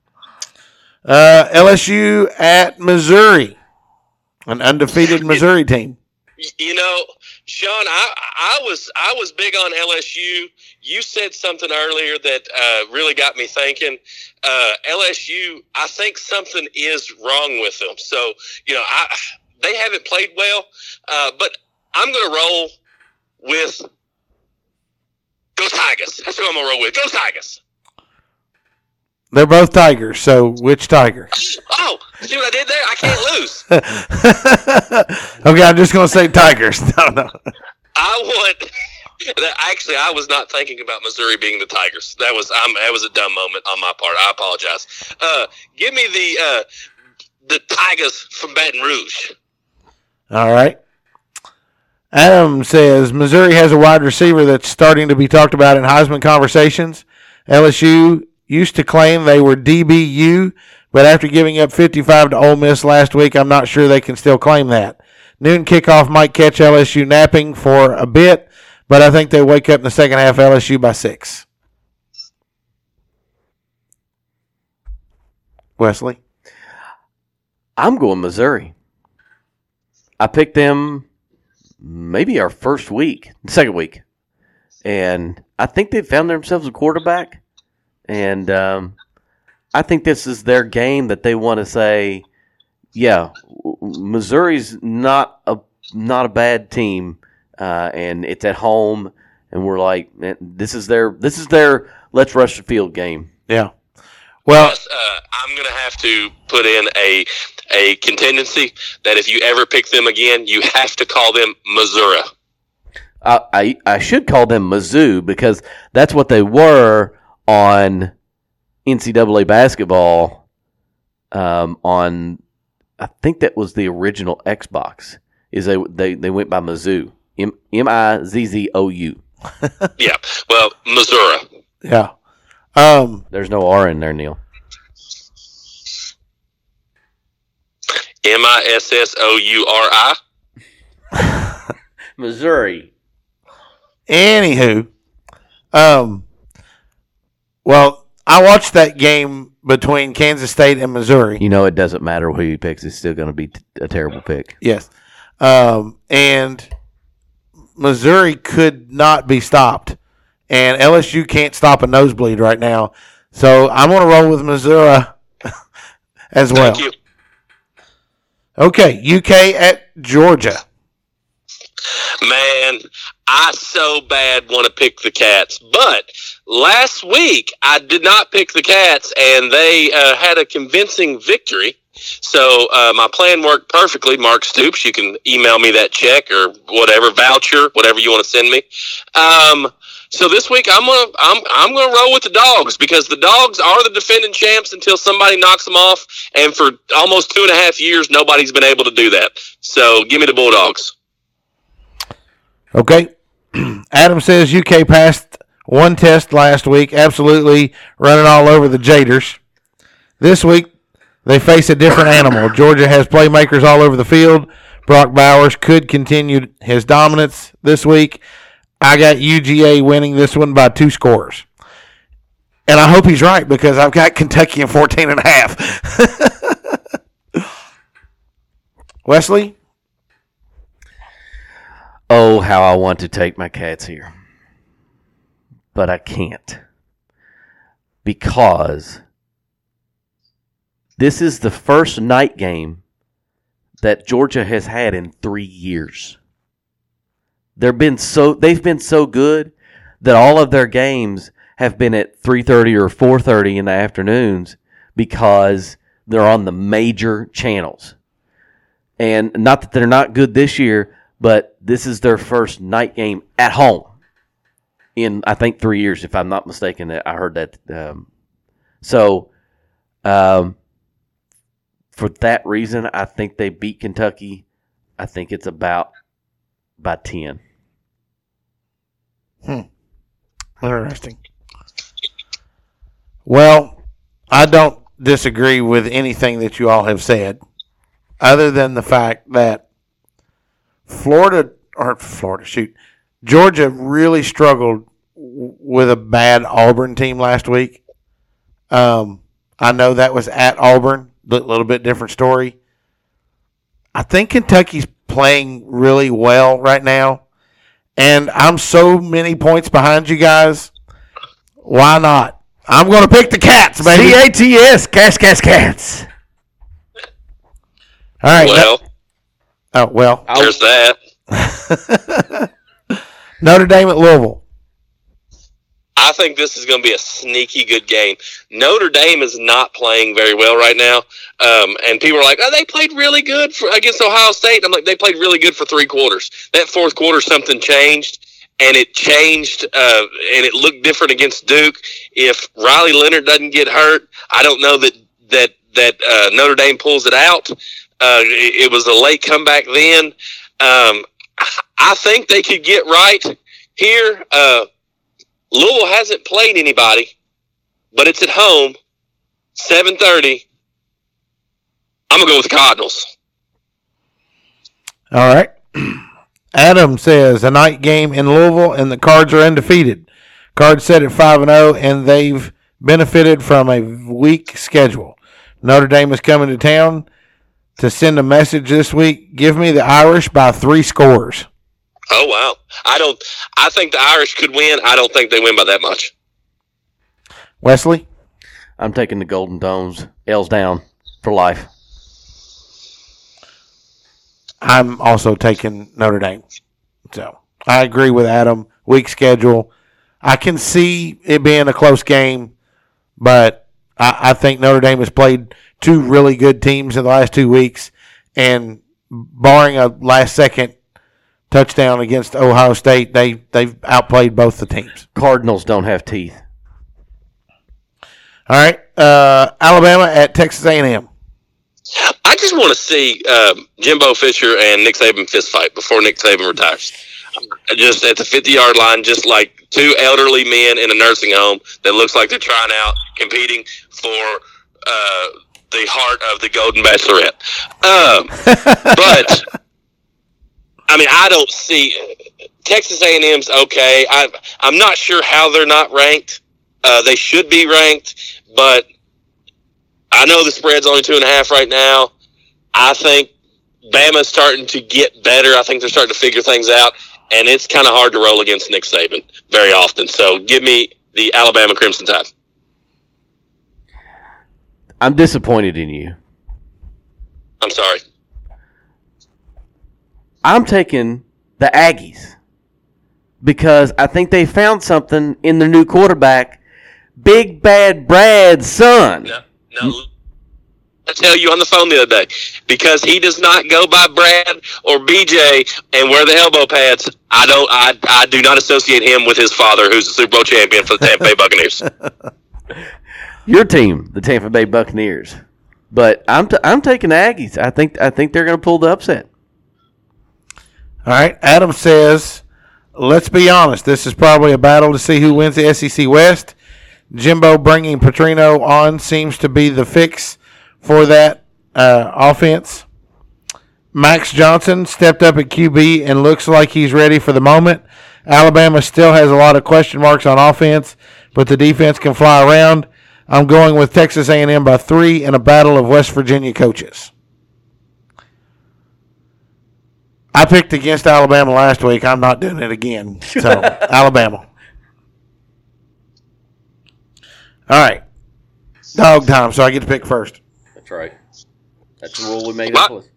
uh, LSU at Missouri, an undefeated [laughs] Missouri team. You know, Sean, I I was I was big on LSU. You said something earlier that uh, really got me thinking. Uh, LSU, I think something is wrong with them. So you know, I they haven't played well, uh, but I'm going to roll with go Tigers. That's who I'm to roll with. Go Tigers. They're both Tigers. So which Tiger? [gasps] Oh, see what I did there? I can't lose. [laughs] okay, I'm just going to say Tigers. [laughs] No, no. I want. Actually, I was not thinking about Missouri being the Tigers. That was um, that was a dumb moment on my part. I apologize. Uh, give me the uh, the Tigers from Baton Rouge. All right. Adam says Missouri has a wide receiver that's starting to be talked about in Heisman conversations. LSU used to claim they were DBU, but after giving up 55 to Ole Miss last week, I'm not sure they can still claim that. Noon kickoff might catch LSU napping for a bit, but I think they wake up in the second half LSU by six. Wesley? I'm going Missouri. I picked them maybe our first week, second week, and I think they found themselves a quarterback, and um, I think this is their game that they want to say, yeah, Missouri's not a not a bad team, uh, and it's at home, and we're like, man, this is their this is their let's rush the field game. Yeah. Well, uh, I'm going to have to put in a a contingency that if you ever pick them again, you have to call them Missouri. I, I I should call them Mizzou because that's what they were on NCAA basketball. Um, on I think that was the original Xbox. Is they they, they went by Mizzou M M I Z Z O U. [laughs] Yeah. Well, Missouri. Yeah. Um, There's no R in there, Neil. M I S S O U R I. [laughs] Missouri. Anywho, um, well, I watched that game between Kansas State and Missouri. You know it doesn't matter who he picks; it's still going to be t- a terrible pick. Yes, um, and Missouri could not be stopped, and LSU can't stop a nosebleed right now. So I'm going to roll with Missouri [laughs] as well. Thank you. Okay, UK at Georgia. Man, I so bad want to pick the Cats, but last week I did not pick the Cats, and they uh, had a convincing victory. So uh, my plan worked perfectly. Mark Stoops, you can email me that check or whatever voucher, whatever you want to send me. Um, so this week I'm gonna I'm I'm gonna roll with the dogs because the dogs are the defending champs until somebody knocks them off, and for almost two and a half years nobody's been able to do that. So give me the Bulldogs. Okay. [clears throat] Adam says UK passed one test last week, absolutely running all over the Gators. This week, they face a different animal. [coughs] Georgia has playmakers all over the field. Brock Bowers could continue his dominance this week. I got UGA winning this one by two scores. And I hope he's right because I've got Kentucky in 14 and a half. [laughs] Wesley? Oh, how I want to take my cats here. But I can't. Because this is the first night game that Georgia has had in 3 years. They've been so they've been so good that all of their games have been at 3:30 or 4:30 in the afternoons because they're on the major channels. And not that they're not good this year, but this is their first night game at home in I think three years, if I'm not mistaken. I heard that. Um, so, um, for that reason, I think they beat Kentucky. I think it's about by ten. Hmm. Interesting. Well, I don't disagree with anything that you all have said, other than the fact that Florida or Florida, shoot, Georgia really struggled with a bad Auburn team last week. Um, I know that was at Auburn, a little bit different story. I think Kentucky's playing really well right now, and I'm so many points behind you guys. Why not? I'm going to pick the Cats, baby. C A T S, Cats, Cats, Cats. All right. Well, oh well. there's that. [laughs] Notre Dame at Louisville. I think this is going to be a sneaky good game. Notre Dame is not playing very well right now, um, and people are like, "Oh, they played really good for, against Ohio State." I'm like, "They played really good for three quarters. That fourth quarter, something changed, and it changed, uh, and it looked different against Duke. If Riley Leonard doesn't get hurt, I don't know that that that uh, Notre Dame pulls it out. Uh, it, it was a late comeback then. Um, I think they could get right here. Uh, Louisville hasn't played anybody, but it's at home. Seven thirty. I'm gonna go with the Cardinals. All right. [clears throat] Adam says a night game in Louisville and the Cards are undefeated. Cards set at 5 and 0 and they've benefited from a weak schedule. Notre Dame is coming to town to send a message this week. Give me the Irish by 3 scores. Oh wow! I don't. I think the Irish could win. I don't think they win by that much. Wesley? I'm taking the Golden Domes. L's down for life. I'm also taking Notre Dame. So I agree with Adam. Weak schedule. I can see it being a close game, but I, I think Notre Dame has played two really good teams in the last two weeks, and barring a last second touchdown against Ohio State, they they've outplayed both the teams. Cardinals don't have teeth. All right, uh, Alabama at Texas A&M. I just want to see um, Jimbo Fisher and Nick Saban fist fight before Nick Saban retires. Just at the 50 yard line, just like two elderly men in a nursing home that looks like they're trying out, competing for uh, the heart of the Golden Bachelorette. Um, [laughs] but I mean, I don't see Texas A&M's okay. I, I'm not sure how they're not ranked. Uh, they should be ranked, but I know the spread's only two and a half right now. I think Bama's starting to get better. I think they're starting to figure things out, and it's kind of hard to roll against Nick Saban very often. So give me the Alabama Crimson Tide. I'm disappointed in you. I'm sorry. I'm taking the Aggies because I think they found something in their new quarterback, Big Bad Brad's son. No, no. I tell you on the phone the other day because he does not go by Brad or BJ and wear the elbow pads. I don't. I I do not associate him with his father, who's a Super Bowl champion for the Tampa Bay Buccaneers. [laughs] Your team, the Tampa Bay Buccaneers. But I'm t- I'm taking the Aggies. I think I think they're going to pull the upset. All right. Adam says, let's be honest. This is probably a battle to see who wins the SEC West. Jimbo bringing Petrino on seems to be the fix for that uh, offense. Max Johnson stepped up at QB and looks like he's ready for the moment. Alabama still has a lot of question marks on offense, but the defense can fly around. I'm going with Texas A&M by three in a battle of West Virginia coaches. I picked against Alabama last week. I'm not doing it again. So [laughs] Alabama. All right, dog time. So I get to pick first. That's right. That's the rule we made up with.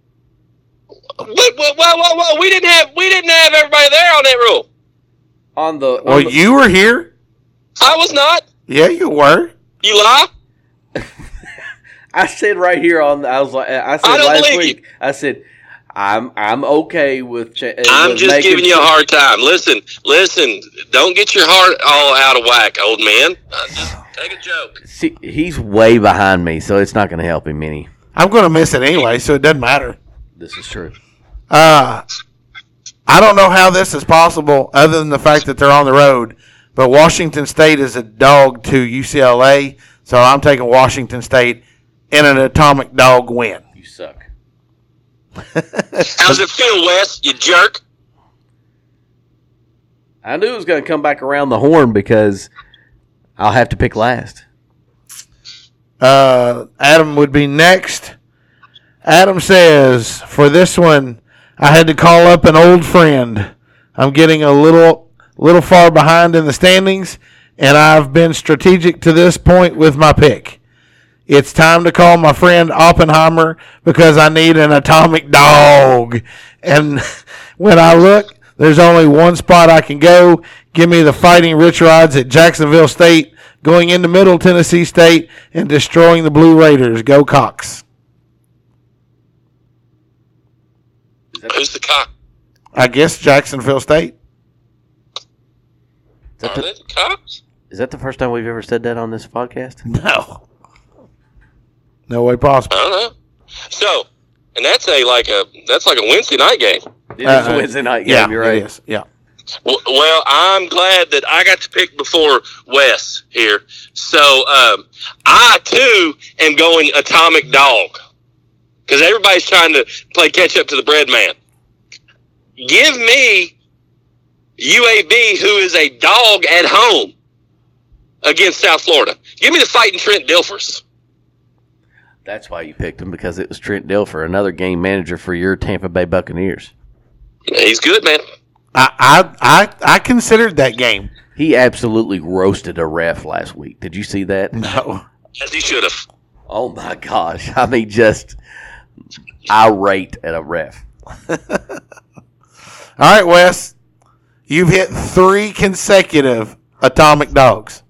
Whoa, whoa, whoa, whoa, whoa! We didn't have we didn't have everybody there on that rule. On the Well, you were here. I was not. Yeah, you were. You lie. [laughs] I said right here on. I was like, I said I don't last believe week. I said, I'm I'm okay with. Cha- I'm with just making giving you a hard time. Listen, listen. Don't get your heart all out of whack, old man. Uh, just [sighs] take a joke. See, he's way behind me, so it's not going to help him any. I'm going to miss it anyway, so it doesn't matter. This is true. Uh, I don't know how this is possible other than the fact that they're on the road, but Washington State is a dog to UCLA, so I'm taking Washington State in an atomic dog win. You suck. How's it feel, Wes? You jerk. I knew it was going to come back around the horn because I'll have to pick last. Uh, Adam would be next. Adam says, for this one, I had to call up an old friend. I'm getting a little little far behind in the standings, and I've been strategic to this point with my pick. It's time to call my friend Oppenheimer because I need an atomic dog. And [laughs] when I look, there's only one spot I can go. Give me the Fighting Rich Rods at Jacksonville State, going into Middle Tennessee State and destroying the Blue Raiders. Go Cox. Who's the cock? I guess Jacksonville State. Is that, Are the, they the cocks? is that the first time we've ever said that on this podcast? No. No way possible. I don't know. So, and that's a like a that's like a Wednesday night game. It is a Wednesday night game. Yeah, you're right. is. Yeah. Well, well, I'm glad that I got to pick before Wes here. So um, I too am going atomic dog because everybody's trying to play catch up to the bread man. Give me UAB, who is a dog at home against South Florida. Give me the fighting Trent Dilfers. That's why you picked him because it was Trent Dilfer, another game manager for your Tampa Bay Buccaneers. He's good, man. I, I I I considered that game. He absolutely roasted a ref last week. Did you see that? No. As he should have. Oh my gosh! I mean, just irate at a ref. [laughs] All right, Wes. You've hit three consecutive atomic dogs.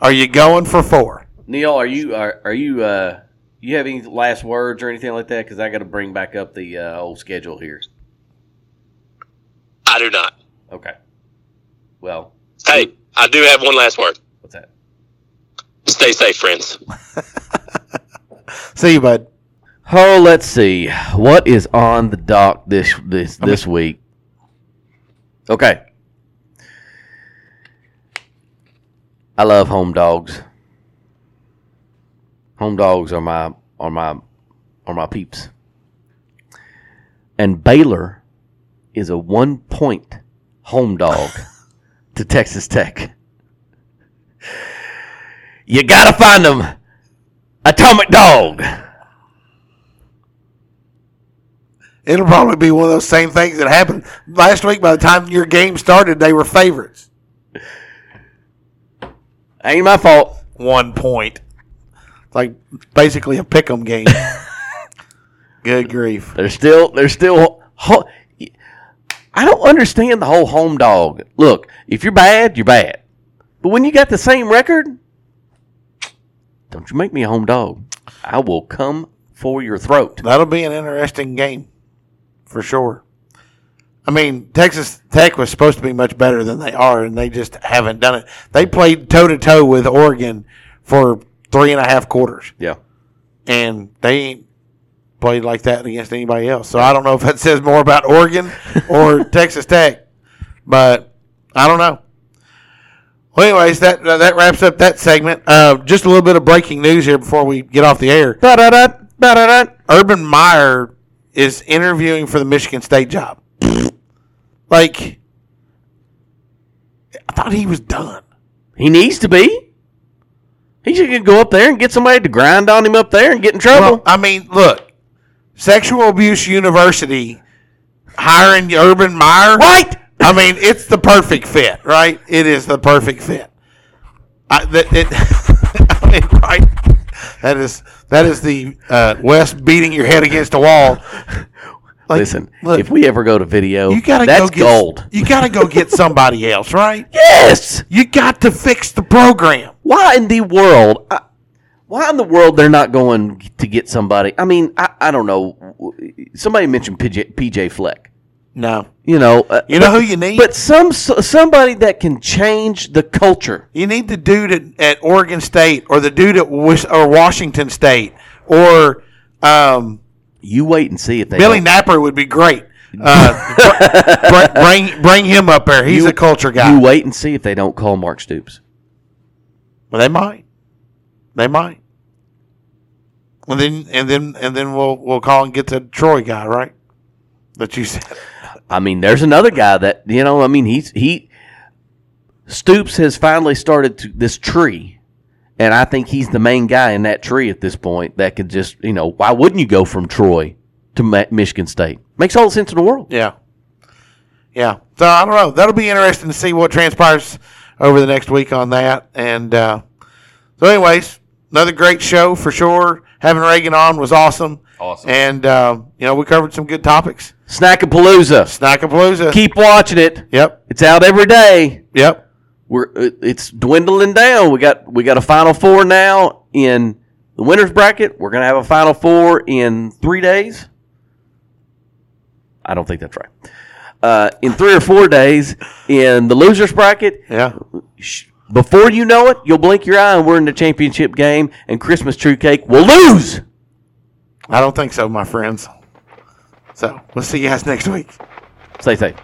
Are you going for four? Neil, are you are, are you uh you have any last words or anything like that? Because I got to bring back up the uh, old schedule here. I do not. Okay. Well, Hey, I do have one last word. what's that? Stay safe, friends. [laughs] See you, bud. Oh, let's see. What is on the dock this this this week? Okay. I love home dogs. Home dogs are my are my are my peeps. And Baylor is a one point home dog [laughs] to Texas Tech. You gotta find them. Atomic dog. It'll probably be one of those same things that happened last week. By the time your game started, they were favorites. Ain't my fault. One point. Like basically a pick 'em game. [laughs] Good grief. They're still they're still ho- I don't understand the whole home dog. Look, if you're bad, you're bad. But when you got the same record, don't you make me a home dog. I will come for your throat. That'll be an interesting game for sure. I mean, Texas Tech was supposed to be much better than they are, and they just haven't done it. They played toe to toe with Oregon for three and a half quarters, Yeah. and they ain't played like that against anybody else. So I don't know if that [laughs] says more about Oregon or [laughs] Texas Tech, but I don't know. Well, anyways, that uh, that wraps up that segment. Uh, just a little bit of breaking news here before we get off the air. Ba-da-da, ba-da-da. Urban Meyer is interviewing for the Michigan State job. like, I thought he was done. He needs to be. He should go up there and get somebody to grind on him up there and get in trouble. Well, I mean, look, Sexual Abuse University hiring Urban Meyer. right? I mean, it's the perfect fit, right? It is the perfect fit. I, that, it, [laughs] I mean, right? That is that is the uh, West beating your head against a wall. Like, Listen, look, if we ever go to video, you gotta that's go get, gold. You gotta go get somebody else, right? [laughs] Yes. You got to fix the program. Why in the world? I, why in the world they're not going to get somebody? I mean, I, I don't know. Somebody mentioned PJ, PJ Fleck. No, You know, uh, You know but- who you need? But some somebody that can change the culture. you need the dude at, at Oregon State or the dude at or Washington State or um, You wait and see if they Billy Napier would be great. Uh, [laughs] br- br- bring bring him up there. He's You- a culture guy. You wait and see if they don't call Mark Stoops. Well, they might. They might. And then and then and then we'll we'll call and get the Troy guy, right? That you said. I mean, there's another guy that you know. I mean, he's he Stoops has finally started to, this tree, and I think he's the main guy in that tree at this point that could just you know. Why wouldn't you go from Troy to Ma- Michigan State. Makes all the sense in the world. Yeah. Yeah. So I don't know. That'll be interesting to see what transpires over the next week on that. And uh, so, anyways, another great show for sure. Having Reaghan on was awesome. Awesome. And uh, you know we covered some good topics. Snackapalooza. Snackapalooza. Keep watching it. Yep. It's out every day. Yep. We're it's dwindling down. We got we got a final four now in the winners bracket. We're gonna have a final four in three days. I don't think that's right. Uh, in three or four days in the losers bracket. Yeah. Before you know it, you'll blink your eye and we're in the championship game, and Christmas tree cake will lose. I don't think so, my friends. So we'll see you guys next week. Stay safe.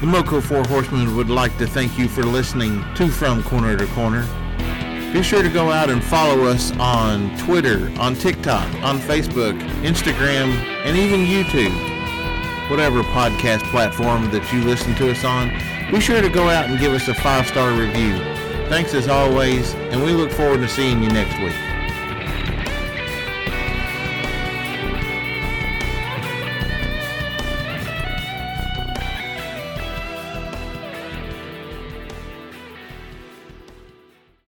The Moco Four Horsemen would like to thank you for listening to From Corner to Corner. Be sure to go out and follow us on Twitter, on TikTok, on Facebook, Instagram, and even YouTube. Whatever podcast platform that you listen to us on, be sure to go out and give us a five star review. Thanks as always, and we look forward to seeing you next week.